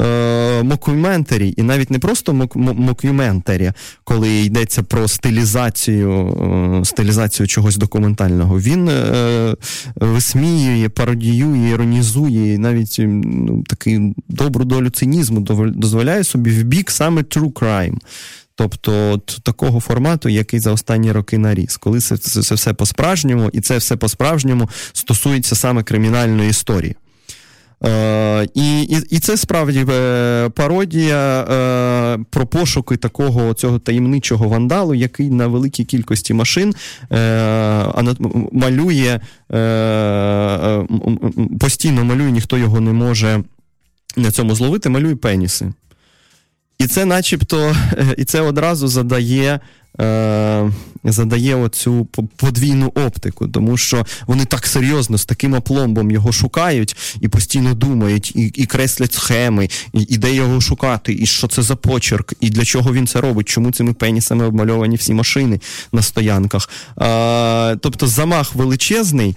е, мокюментарі, і навіть не просто мокюментарі, коли йдеться про стилізацію е, стилізацію чогось документального. Він е, висміює, пародіює, іронізує, і навіть ну, такий добру долю цинізму дозволяє собі в бік саме true crime. Тобто от такого формату, який за останні роки наріс, коли це, це, це все по-справжньому, і це все по-справжньому стосується саме кримінальної історії. Е, І і, це справді е, пародія е, про пошуки такого цього таємничого вандалу, який на великій кількості машин е, малює, е, е, постійно малює, ніхто його не може на цьому зловити, малює пеніси. І це начебто, і це одразу задає. Е, задає оцю подвійну оптику, тому що вони так серйозно з таким опломбом його шукають і постійно думають, і і креслять схеми, і, і де його шукати, і що це за почерк, і для чого він це робить, чому цими пенісами обмальовані всі машини на стоянках. Е, тобто замах величезний.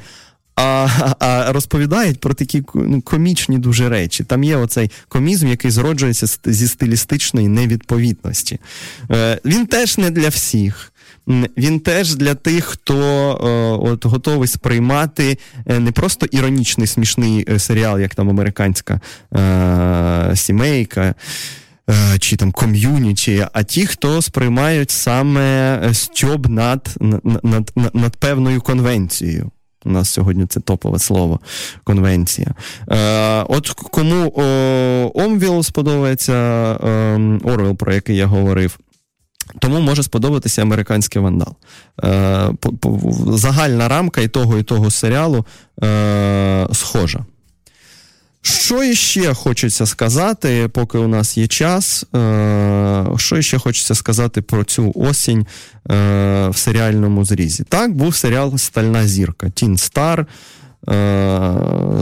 А а розповідають про такі ну, комічні дуже речі. Там є оцей комізм, який зроджується зі стилістичної невідповідності. Е, Він теж не для всіх. Він теж для тих, хто е, от готовий сприймати е, не просто іронічний смішний е, серіал, як там американська е, сімейка. Чи там ком'юніті, а ті, хто сприймають саме стьоб над, над, над, над певною конвенцією. У нас сьогодні це топове слово конвенція. Е, От кому Омвіл сподобається е, Орвел, про який я говорив. Тому може сподобатися американський вандал. Е, Загальна рамка і того, і того серіалу е, схожа. Що іще хочеться сказати, поки у нас є час? Е, що іще хочеться сказати про цю осінь е, в серіальному зрізі? Так, був серіал Стальна зірка Тін Стар е,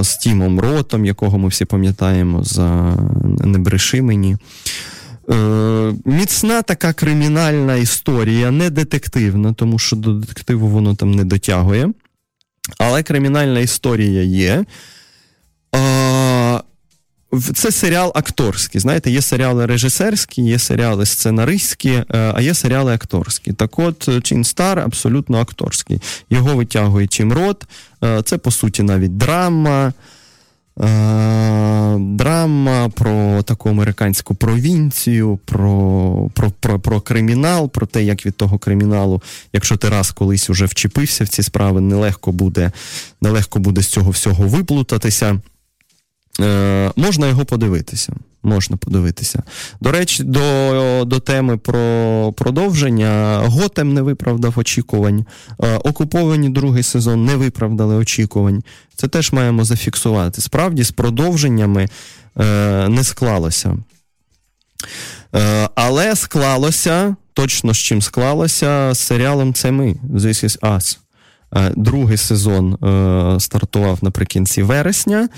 з Тімом Ротом, якого ми всі пам'ятаємо за «Не бреши мені». Міцна така кримінальна історія, не детективна, тому що до детективу воно там не дотягує. Але кримінальна історія є. Це серіал акторський. Знаєте, є серіали режисерські, є серіали сценаристські, е, а є серіали акторські. Так от, Чин Стар абсолютно акторський. Його витягує Тім Рот. Е, це, по суті, навіть драма. Е, драма про таку американську провінцію, про про, про, про кримінал, про те, як від того криміналу, якщо ти раз колись уже вчепився в ці справи, нелегко буде, нелегко буде з цього всього виплутатися. Е, Можна його подивитися. Можна подивитися. До речі, до до теми про продовження. Готем не виправдав очікувань. Е, окуповані другий сезон не виправдали очікувань. Це теж маємо зафіксувати. Справді, з продовженнями е, не склалося. Е, але склалося, точно з чим склалося, з серіалом Це ми. This is Us. Е, другий сезон е, стартував наприкінці вересня.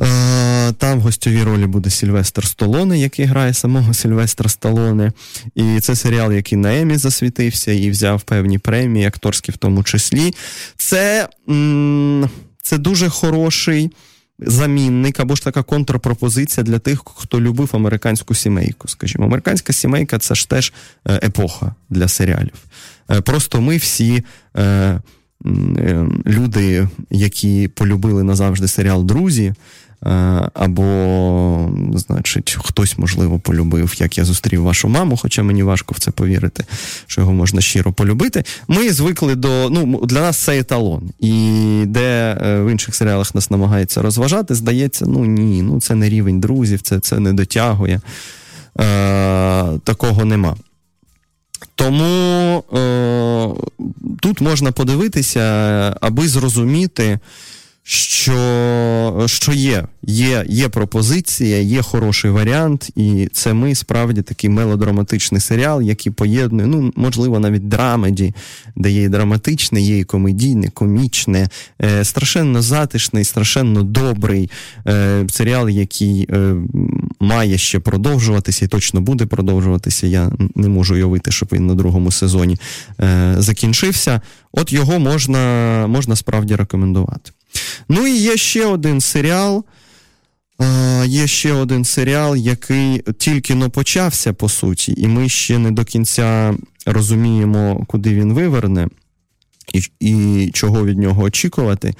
Е, там в гостьовій ролі буде Сільвестр Столоне, який грає самого Сільвестра Сталоне. І це серіал, який на Емі засвітився і взяв певні премії, акторські в тому числі. Це, Це дуже хороший. Замінник або ж така контрпропозиція для тих, хто любив американську сімейку. Скажімо, американська сімейка це ж теж е, епоха для серіалів. Е, просто ми всі люди, які полюбили назавжди серіал Друзі. Е, або, значить, хтось, можливо, полюбив, як я зустрів вашу маму, хоча мені важко в це повірити, що його можна щиро полюбити. Ми звикли до. Ну, для нас це еталон. І де е, в інших серіалах нас намагається розважати, здається, ну ні, ну це не рівень друзів, це це не дотягує. Е, Такого нема. Тому е, тут можна подивитися, аби зрозуміти що що є. Є є пропозиція, є хороший варіант, і це ми справді такий мелодраматичний серіал, який поєднує, ну, можливо, навіть драмеді, де є і драматичне, є і комедійне, комічне, е, страшенно затишний, страшенно добрий е, серіал, який е, має ще продовжуватися і точно буде продовжуватися. Я не можу уявити, щоб він на другому сезоні е, закінчився. От його можна, можна справді рекомендувати. Ну і є ще один серіал. Є ще один серіал, який тільки но почався, по суті, і ми ще не до кінця розуміємо, куди він виверне і, і чого від нього очікувати.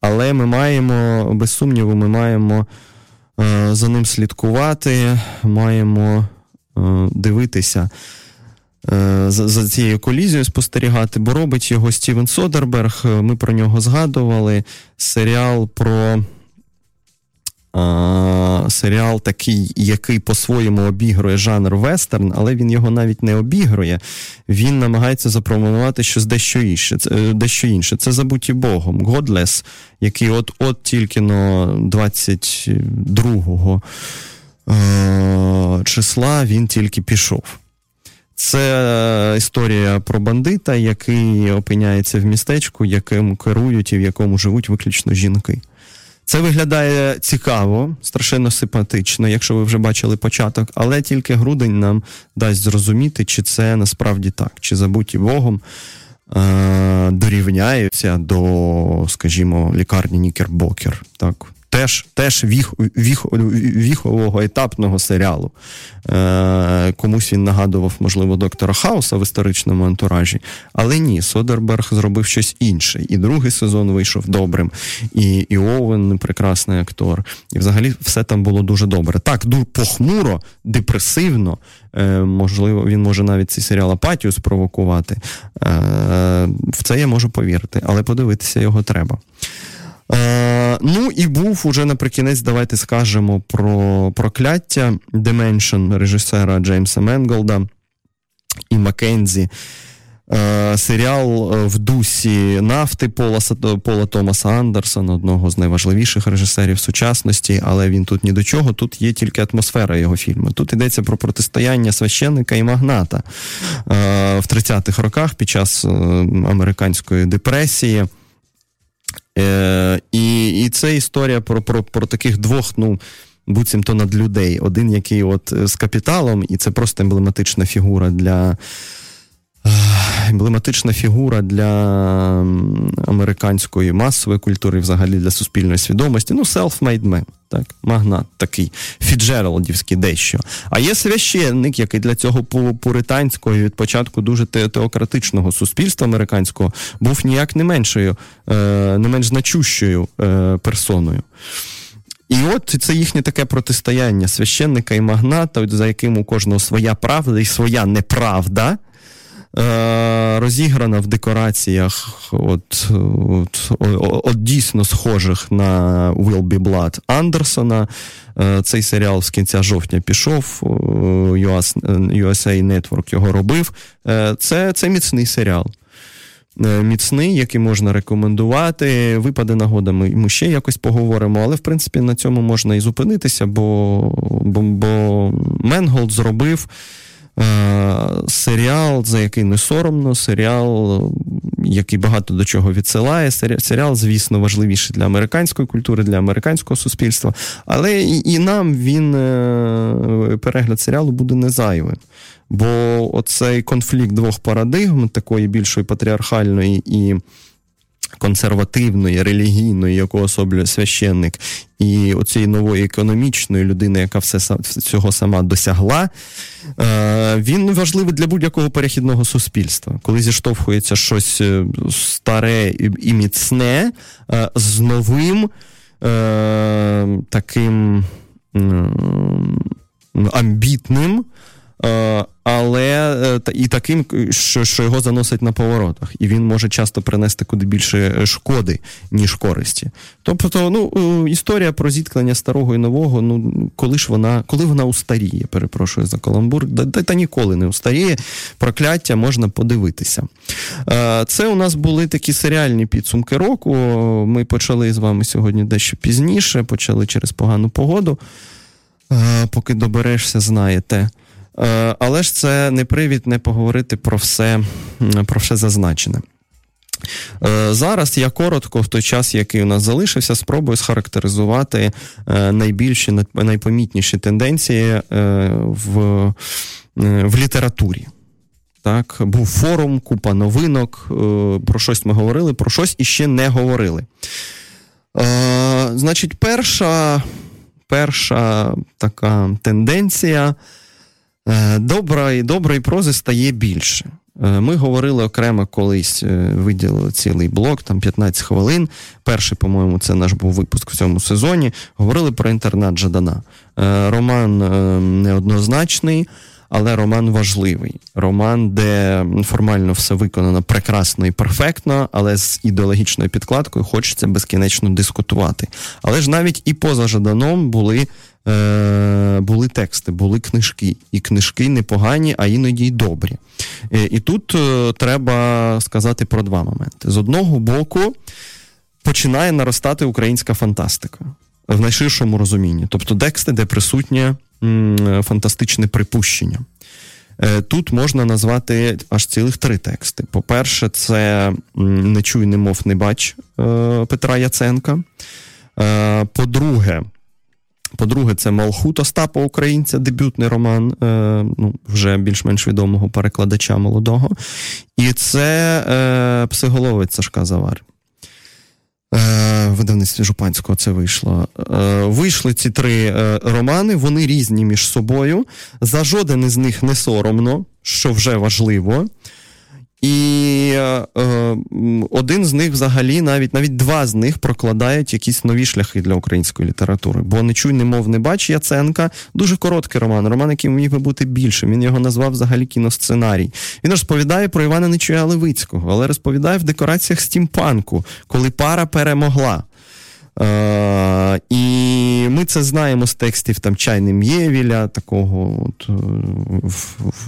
Але ми маємо, без сумніву, ми маємо е, за ним слідкувати, маємо е, дивитися. Е, за, за цією колізією спостерігати, бо робить його Стівен Содерберг. Е, ми про нього згадували. Серіал про. А, серіал такий, який по-своєму обігрує жанр вестерн, але він його навіть не обігрує. Він намагається запропонувати щось дещо інше. Це, е, дещо інше. Це забуті Богом. Godless, який от-от тільки на 22 е- числа він тільки пішов. Це історія про бандита, який опиняється в містечку, яким керують і в якому живуть виключно жінки. Це виглядає цікаво, страшенно симпатично, якщо ви вже бачили початок, але тільки грудень нам дасть зрозуміти, чи це насправді так, чи забуті Богом. дорівняються до, скажімо, лікарні Нікербокер. Так теж теж віх, віх, віхового етапного серіалу. Е, Комусь він нагадував, можливо, доктора Хауса в історичному антуражі. Але ні, Содерберг зробив щось інше. І другий сезон вийшов добрим, і і Оуен прекрасний актор. І взагалі все там було дуже добре. Так, дуже похмуро, депресивно. Е, Можливо, він може навіть цей серіал апатію спровокувати. Е, В це я можу повірити, але подивитися його треба. Е, Ну і був уже наприкінець, давайте скажемо про прокляття Dimension режисера Джеймса Менголда і Маккензі. Е, серіал е, в дусі нафти Пола, Пола Томаса Андерсона, одного з найважливіших режисерів сучасності, але він тут ні до чого. Тут є тільки атмосфера його фільму. Тут йдеться про протистояння священника і магната в 30-х роках під час американської депресії. Е, І і це історія про про, про таких двох, ну, буцімто над людей. Один, який от з капіталом, і це просто емблематична фігура для емблематична фігура для американської масової культури, взагалі для суспільної свідомості. Ну, self-made man, так, магнат такий, фіджералдівський дещо. А є священник, який для цього пуританського від початку дуже теократичного суспільства американського був ніяк не меншою, е, не менш значущою е, персоною. І от це їхнє таке протистояння священника і магната, за яким у кожного своя правда і своя неправда. Е, розіграна в декораціях, от, от, от дійсно схожих на Will Be Blood Андерсона. Е, цей серіал з кінця жовтня пішов, USA Network його робив. Е, це, Це міцний серіал. Міцний, який можна рекомендувати. Випаде нагода, ми, ми ще якось поговоримо, але в принципі на цьому можна і зупинитися, бо бо, бо Менголд зробив Е, серіал, за який не соромно, серіал, який багато до чого відсилає. Серіал, звісно, важливіший для американської культури, для американського суспільства. Але і, і нам він е, перегляд серіалу буде не зайвим. Бо оцей конфлікт двох парадигм, такої більшої патріархальної і консервативної, релігійної, яку особлює священник, і оцієї нової економічної людини, яка все цього сама досягла, е, він важливий для будь-якого перехідного суспільства, коли зіштовхується щось е, старе і міцне е, з новим таким амбітним. Але е, і таким, що що його заносить на поворотах, і він може часто принести куди більше шкоди, ніж користі. Тобто, ну е, історія про зіткнення старого і нового, ну коли ж вона, коли вона устаріє, перепрошую за каламбур, та, та ніколи не устаріє. Прокляття можна подивитися. Е, це у нас були такі серіальні підсумки року. Ми почали з вами сьогодні дещо пізніше, почали через погану погоду. Поки доберешся, знаєте. Е, але ж це не привід не поговорити про все, про все зазначене. Е, зараз я коротко, в той час, який у нас залишився, спробую схарактеризувати е, найбільші, найпомітніші тенденції в в літературі. Так, Був форум, купа новинок, про щось ми говорили, про щось іще не говорили. Значить, перша, перша така тенденція. Е, доброї, доброї прози стає більше. Е, ми говорили окремо колись, е, виділили цілий блок, там 15 хвилин. Перший, по-моєму, це наш був випуск в цьому сезоні. Говорили про інтернат Жадана. Роман неоднозначний, але роман важливий. Роман, де формально все виконано прекрасно і перфектно, але з ідеологічною підкладкою хочеться безкінечно дискутувати. Але ж навіть і поза Жаданом були е, були тексти, були книжки. І книжки непогані, а іноді й добрі. Е, і тут е, треба сказати про два моменти. З одного боку, починає наростати українська фантастика в найширшому розумінні. Тобто тексти, де присутнє фантастичне припущення. Е, тут можна назвати аж цілих три тексти. По-перше, це Не чуй, не мов, не бач Петра Яценка. По-друге, По-друге, це Малхут Остапа Українця, дебютний роман, е, ну, вже більш-менш відомого перекладача молодого. І це е, псиголовець Сашка Завар. Е, видавництві Жупанського це вийшло. Е, вийшли ці три е, романи, вони різні між собою. За жоден із них не соромно, що вже важливо. І е, один з них взагалі, навіть навіть два з них прокладають якісь нові шляхи для української літератури. Бо не чуй, не мов, не бач Яценка. Дуже короткий роман. Роман, який міг би бути більшим. Він його назвав взагалі кіносценарій. Він розповідає про Івана Нечуя Левицького, але розповідає в декораціях стімпанку, коли пара перемогла. Е, І ми це знаємо з текстів там Чайни М'євіля, такого от, е,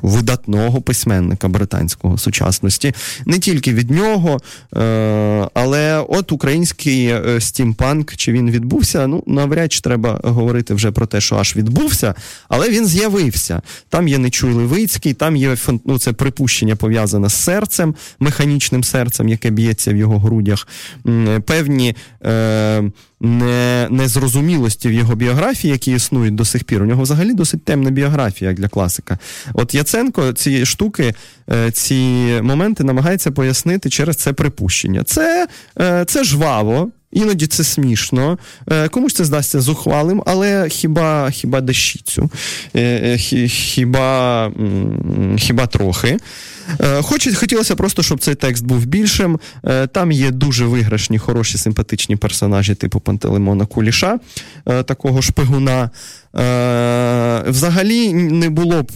видатного письменника британського сучасності. Не тільки від нього, е, але от український е, стімпанк, чи він відбувся, ну навряд чи треба говорити вже про те, що аж відбувся, але він з'явився. Там є Нечуй Левицький, там є ну, це припущення пов'язане з серцем, механічним серцем, яке б'ється в його грудях. Певні. Е, не, незрозумілості в його біографії, які існують до сих пір. У нього взагалі досить темна біографія для класика. От Яценко ці штуки, е, ці моменти намагається пояснити через це припущення. Це, е, Це жваво. Іноді це смішно, е, комусь це здасться зухвалим, але хіба хіба дещицю, хіба хіба трохи. Е, хоч, хотілося просто, щоб цей текст був більшим. Е, там є дуже виграшні, хороші, симпатичні персонажі, типу Пантелеймона Куліша, е, такого шпигуна. Взагалі не було б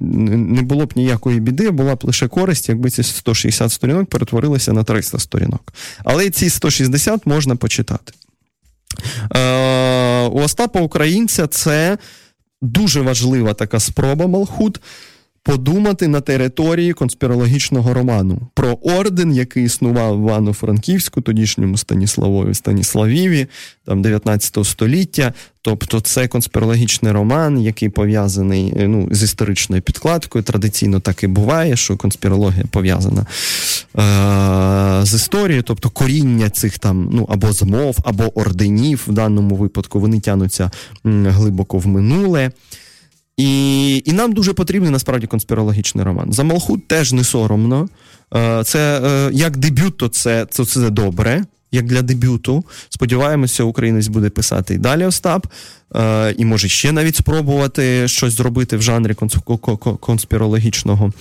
не було б ніякої біди, була б лише користь, якби ці 160 сторінок перетворилися на 300 сторінок. Але ці 160 можна почитати. У Остапа Українця це дуже важлива така спроба Малхут подумати на території конспірологічного роману про орден, який існував в Івано-Франківську, тодішньому Станіславові Станіславіві, там 19 століття. Тобто це конспірологічний роман, який пов'язаний е, ну, з історичною підкладкою. Традиційно так і буває, що конспірологія пов'язана е- з історією, тобто коріння цих там ну або змов, або орденів в даному випадку вони тянуться глибоко в минуле. І і нам дуже потрібний насправді конспірологічний роман. За Малхут теж не соромно. Е, це е, як дебют, то це, це, це добре. Як для дебюту. Сподіваємося, українець буде писати і далі Остап, е, і може ще навіть спробувати щось зробити в жанрі конспірологічного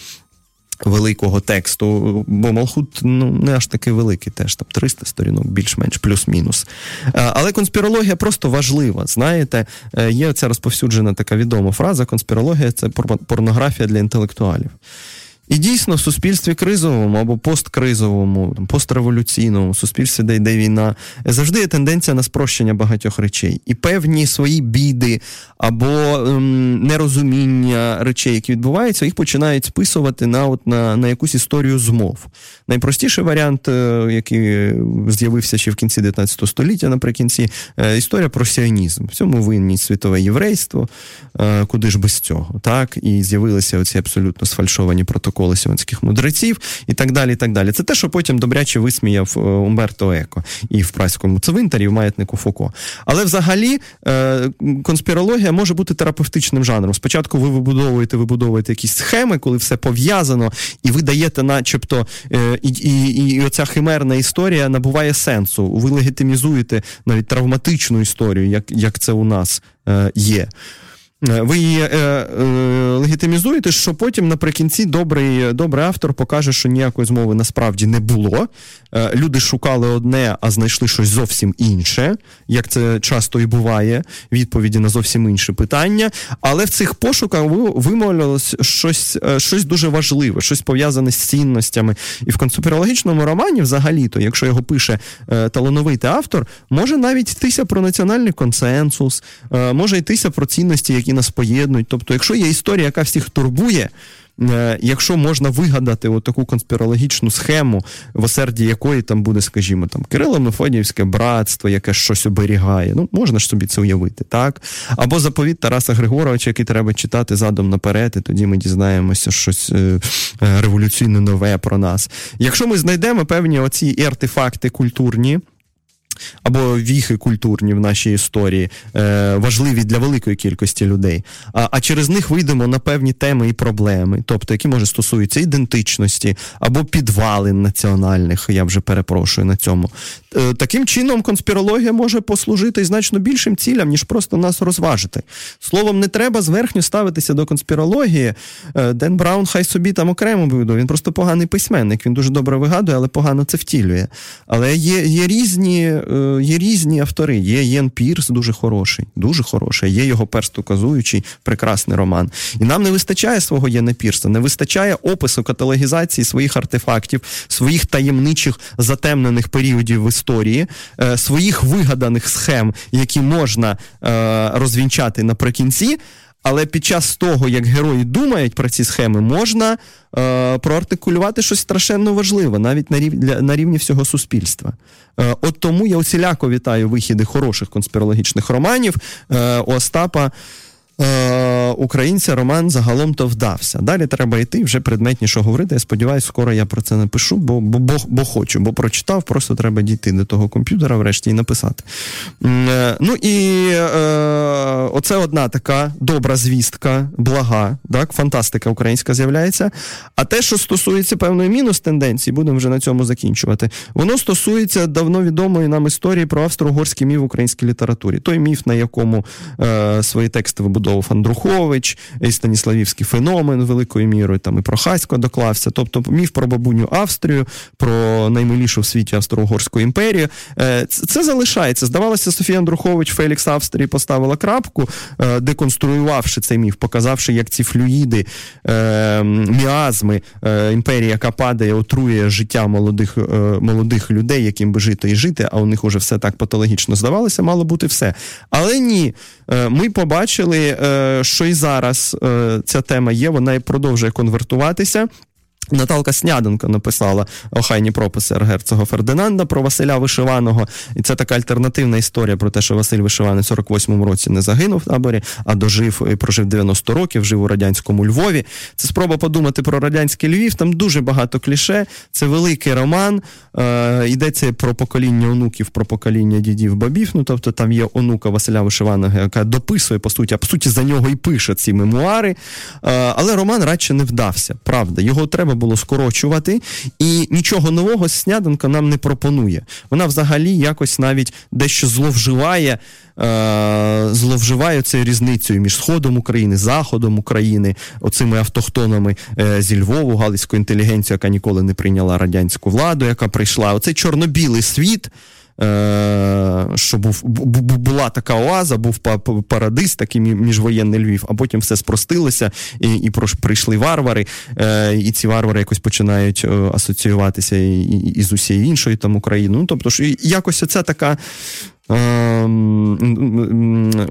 великого тексту, бо Малхут ну, не аж такий великий, теж там 300 сторінок, більш-менш, плюс-мінус. Але конспірологія просто важлива. Знаєте, е, є ця розповсюджена така відома фраза: конспірологія це порнографія для інтелектуалів. І дійсно в суспільстві кризовому або посткризовому, постреволюційному суспільстві, де йде війна, завжди є тенденція на спрощення багатьох речей. І певні свої біди або ем, нерозуміння речей, які відбуваються, їх починають списувати на от, на, на якусь історію змов. Найпростіший варіант, е, який з'явився ще в кінці 19 століття, наприкінці, е, історія про сіонізм. В цьому винні світове єврейство, е, куди ж без цього. так? І з'явилися оці абсолютно сфальшовані протоколи протоколи сіонських мудреців і так далі. і так далі. Це те, що потім добряче висміяв е, Умберто Еко і в праському цвинтарі, і в маятнику Фуко. Але взагалі е, конспірологія може бути терапевтичним жанром. Спочатку ви вибудовуєте, вибудовуєте якісь схеми, коли все пов'язано, і ви даєте, начебто, е, і, і, і оця химерна історія набуває сенсу. Ви легітимізуєте навіть травматичну історію, як, як це у нас є. Е, ви її е, е, легітимізуєте, що потім наприкінці добрий добрий автор покаже, що ніякої змови насправді не було. Е, люди шукали одне, а знайшли щось зовсім інше, як це часто і буває, відповіді на зовсім інше питання. Але в цих пошуках вимовлялось щось е, щось дуже важливе, щось пов'язане з цінностями. І в конспірологічному романі, взагалі-то, якщо його пише е, талановитий автор, може навіть йтися про національний консенсус, може йтися про цінності, які нас поєднують. Тобто, якщо є історія, яка всіх турбує. Е, якщо можна вигадати таку конспірологічну схему, в осерді якої там буде, скажімо, там Кирило-Мефодіївське братство, яке щось оберігає, ну можна ж собі це уявити, так? Або заповіт Тараса Григоровича, який треба читати задом наперед, і тоді ми дізнаємося щось е, е, революційне нове про нас. Якщо ми знайдемо певні оці артефакти культурні. Або віхи культурні в нашій історії, е, важливі для великої кількості людей. А а через них вийдемо на певні теми і проблеми, тобто які може стосуються ідентичності або підвалин національних. Я вже перепрошую на цьому. Е, таким чином, конспірологія може послужити значно більшим цілям, ніж просто нас розважити. Словом, не треба зверхньо ставитися до конспірології. Е, Ден Браун, хай собі там окремо буде. Він просто поганий письменник. Він дуже добре вигадує, але погано це втілює. Але є є різні є різні автори. Є Єн Пірс, дуже хороший, дуже хороший. Є його перст указуючий, прекрасний роман. І нам не вистачає свого Єна Пірса, не вистачає опису каталогізації своїх артефактів, своїх таємничих затемнених періодів в історії, е, своїх вигаданих схем, які можна е, розвінчати наприкінці. Але під час того, як герої думають про ці схеми, можна е, проартикулювати щось страшенно важливе, навіть на рівні, на рівні всього суспільства. Е, от тому я усіляко вітаю вихіди хороших конспірологічних романів е, Остапа е, українця роман загалом то вдався. Далі треба йти вже предметніше говорити. Я сподіваюся, скоро я про це напишу, бо бо, бо, бо хочу, бо прочитав, просто треба дійти до того комп'ютера, врешті і написати. Е, ну і е, оце одна така добра звістка, блага, так, фантастика українська з'являється. А те, що стосується певної мінус тенденції, будемо вже на цьому закінчувати. Воно стосується давно відомої нам історії про австро-угорський міф в українській літературі. Той міф, на якому е, свої тексти вибудовували Будов Андрухович, і Станіславівський феномен великою мірою, там і про Хасько доклався. Тобто міф про бабуню Австрію, про наймилішу в світі Австро-Угорську імперію. Е, це залишається. Здавалося, Софія Андрухович Фелікс Австрії поставила крапку, е, деконструювавши цей міф, показавши, як ці флюїди, е, міазми імперії, яка падає, отрує життя молодих молодих людей, яким би жити і жити, а у них уже все так патологічно здавалося, мало бути все. Але ні, ми побачили Е, що і зараз е, ця тема є, вона і продовжує конвертуватися. Наталка Сняденко написала охайні прописи Герцога Фердинанда про Василя Вишиваного. І це така альтернативна історія про те, що Василь Вишиваний в 48-му році не загинув в таборі, а дожив і прожив 90 років, жив у радянському Львові. Це спроба подумати про радянський Львів. Там дуже багато кліше. Це великий роман. Е, Йдеться про покоління онуків, про покоління дідів бабів. Ну тобто там є онука Василя Вишиваного, яка дописує по суті, а по суті за нього і пише ці мемуари. Е, але роман радше не вдався. Правда, його треба було скорочувати, і нічого нового Сняденко нам не пропонує. Вона взагалі якось навіть дещо зловживає. Е, зловживає цією різницею між Сходом України, Заходом України, оцими автохтонами е, зі Львову, галицькою інтелігенцією, яка ніколи не прийняла радянську владу, яка прийшла. Оцей чорно-білий світ. Е, що був була така оаза, був парадис, такий міжвоєнний Львів, а потім все спростилося, і і прийшли варвари, е, і ці варвари якось починають е, асоціюватися і, і, і з усією іншою там Україною. Ну, тобто, ж якось оця така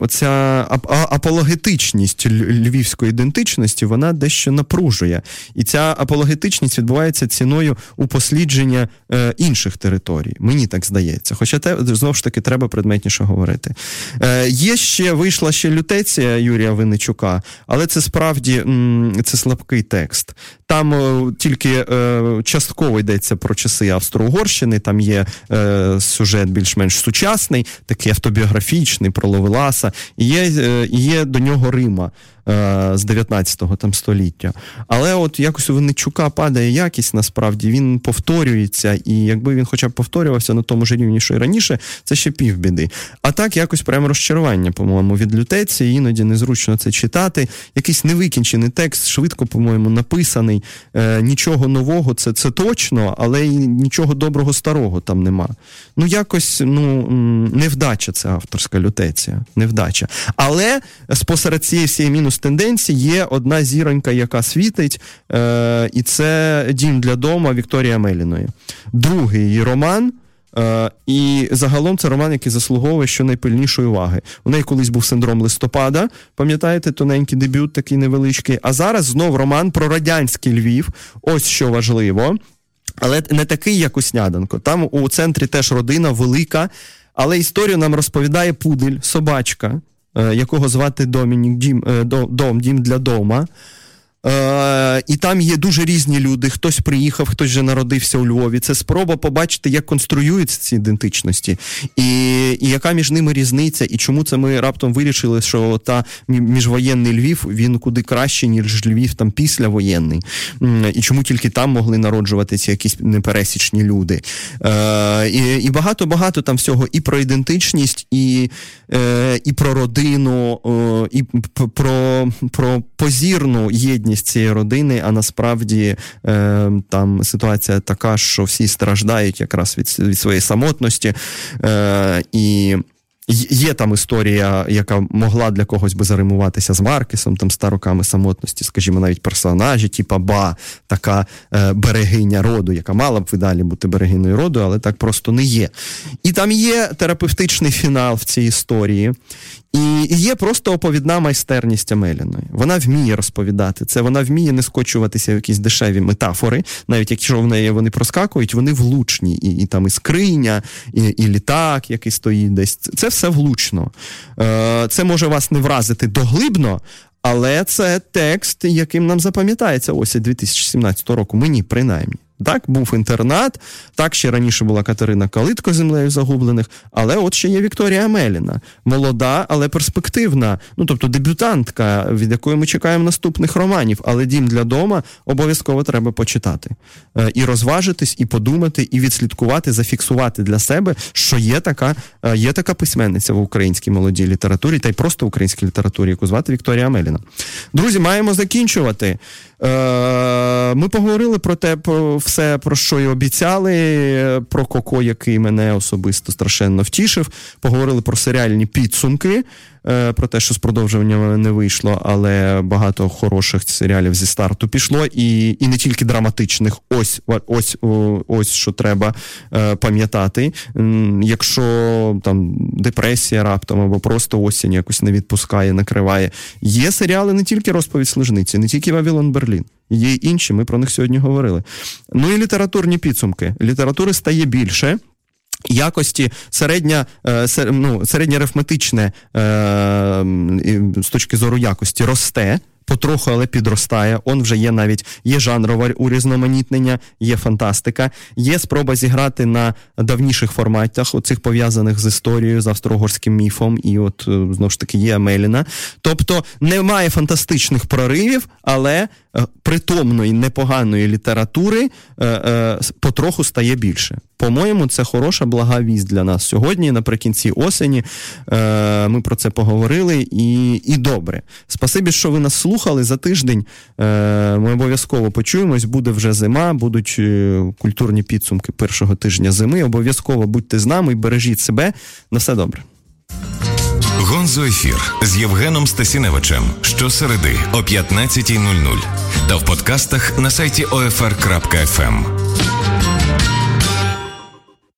оця апологетичність львівської ідентичності вона дещо напружує. І ця апологетичність відбувається ціною упослідження е, інших територій. Мені так здається. Хоча те знову ж таки треба предметніше говорити. Е, Є ще вийшла ще лютеція Юрія Винничука, але це справді це слабкий текст. Там е, тільки частково йдеться про часи Австро-Угорщини, там є сюжет більш-менш сучасний, такий автобіографічний про Ловеласа, і є, е, є до нього Рима. Е, з 19-го там століття. Але от якось у Винничука падає якість, насправді він повторюється, і якби він хоча б повторювався на тому ж рівні, що й раніше, це ще півбіди. А так якось прямо розчарування, по-моєму, від лютеції, іноді незручно це читати. Якийсь невикінчений текст, швидко, по-моєму, написаний. Е, Нічого нового, це це точно, але й нічого доброго старого там нема. Ну, якось ну, невдача це авторська лютеція. Невдача. Але спосеред цієї всієї мінус з тенденцій є одна зіронька, яка світить, е, і це дім для дома Вікторія Меліної. Другий її роман. Uh, і загалом це роман, який заслуговує щонайпильнішої уваги. У неї колись був синдром листопада, пам'ятаєте, тоненький дебют, такий невеличкий. А зараз знов роман про радянський Львів. Ось що важливо. Але не такий, як у Сняденко. Там у центрі теж родина велика, але історію нам розповідає пудель, собачка. Е, якого звати Домінік Дім, е, Дом Дім для дома. Е, І там є дуже різні люди. Хтось приїхав, хтось вже народився у Львові. Це спроба побачити, як конструюються ці ідентичності, і і яка між ними різниця, і чому це ми раптом вирішили, що та міжвоєнний Львів він куди краще, ніж Львів там післявоєнний. І чому тільки там могли народжуватися якісь непересічні люди. Е, І і багато-багато там всього і про ідентичність, і е, і про родину, і про, про позірну єдність цієї родини, а насправді е, там ситуація така, що всі страждають якраз від від своєї самотності. Е, і Є там історія, яка могла для когось би заримуватися з Маркесом, там ста роками самотності, скажімо, навіть персонажі, типа Ба, така е, берегиня роду, яка мала б в ідеалі бути берегиною роду, але так просто не є. І там є терапевтичний фінал в цій історії. І є просто оповідна майстерність Амеліної. Вона вміє розповідати це, вона вміє не скочуватися в якісь дешеві метафори, навіть якщо в неї вони проскакують, вони влучні. І і там і скриня, і і літак, який стоїть десь. Це все влучно. Е, Це може вас не вразити доглибно, але це текст, яким нам запам'ятається ось 2017 року. Мені принаймні. Так, був інтернат, так ще раніше була Катерина Калитко землею загублених, але от ще є Вікторія Меліна, молода, але перспективна, ну тобто дебютантка, від якої ми чекаємо наступних романів. Але дім для дома обов'язково треба почитати е, і розважитись, і подумати, і відслідкувати, зафіксувати для себе, що є така е, є така письменниця в українській молодій літературі, та й просто в українській літературі, яку звати Вікторія Меліна. Друзі, маємо закінчувати. Е, ми поговорили про те, про все, про що й обіцяли, про Коко, який мене особисто страшенно втішив. Поговорили про серіальні підсумки. Е, про те, що з продовжуванням не вийшло, але багато хороших серіалів зі старту пішло, і і не тільки драматичних. Ось ось ось що треба е, пам'ятати. Якщо там депресія раптом або просто осінь якось не відпускає, накриває. Є серіали не тільки розповідь служниці, не тільки Вавилон Берлін. Є інші, ми про них сьогодні говорили. Ну і літературні підсумки. Літератури стає більше якості середня, е, ну, середнє арифметичне е, з точки зору якості росте. Потроху, але підростає. Он вже є навіть є жанрове урізноманітнення, є фантастика, є спроба зіграти на давніших форматах, оцих пов'язаних з історією, з австро-угорським міфом, і от е, знову ж таки є Амеліна. Тобто немає фантастичних проривів, але притомної непоганої літератури потроху стає більше. По-моєму, це хороша блага вість для нас сьогодні. Наприкінці осені е, ми про це поговорили і і добре. Спасибі, що ви нас слухали за тиждень. Е, Ми обов'язково почуємось. Буде вже зима, будуть е, культурні підсумки першого тижня зими. Обов'язково будьте з нами і бережіть себе. На все добре.
Гонзо ефір з Євгеном Стасіневичем щосереди о 15.00 та в подкастах на сайті OFR.FM.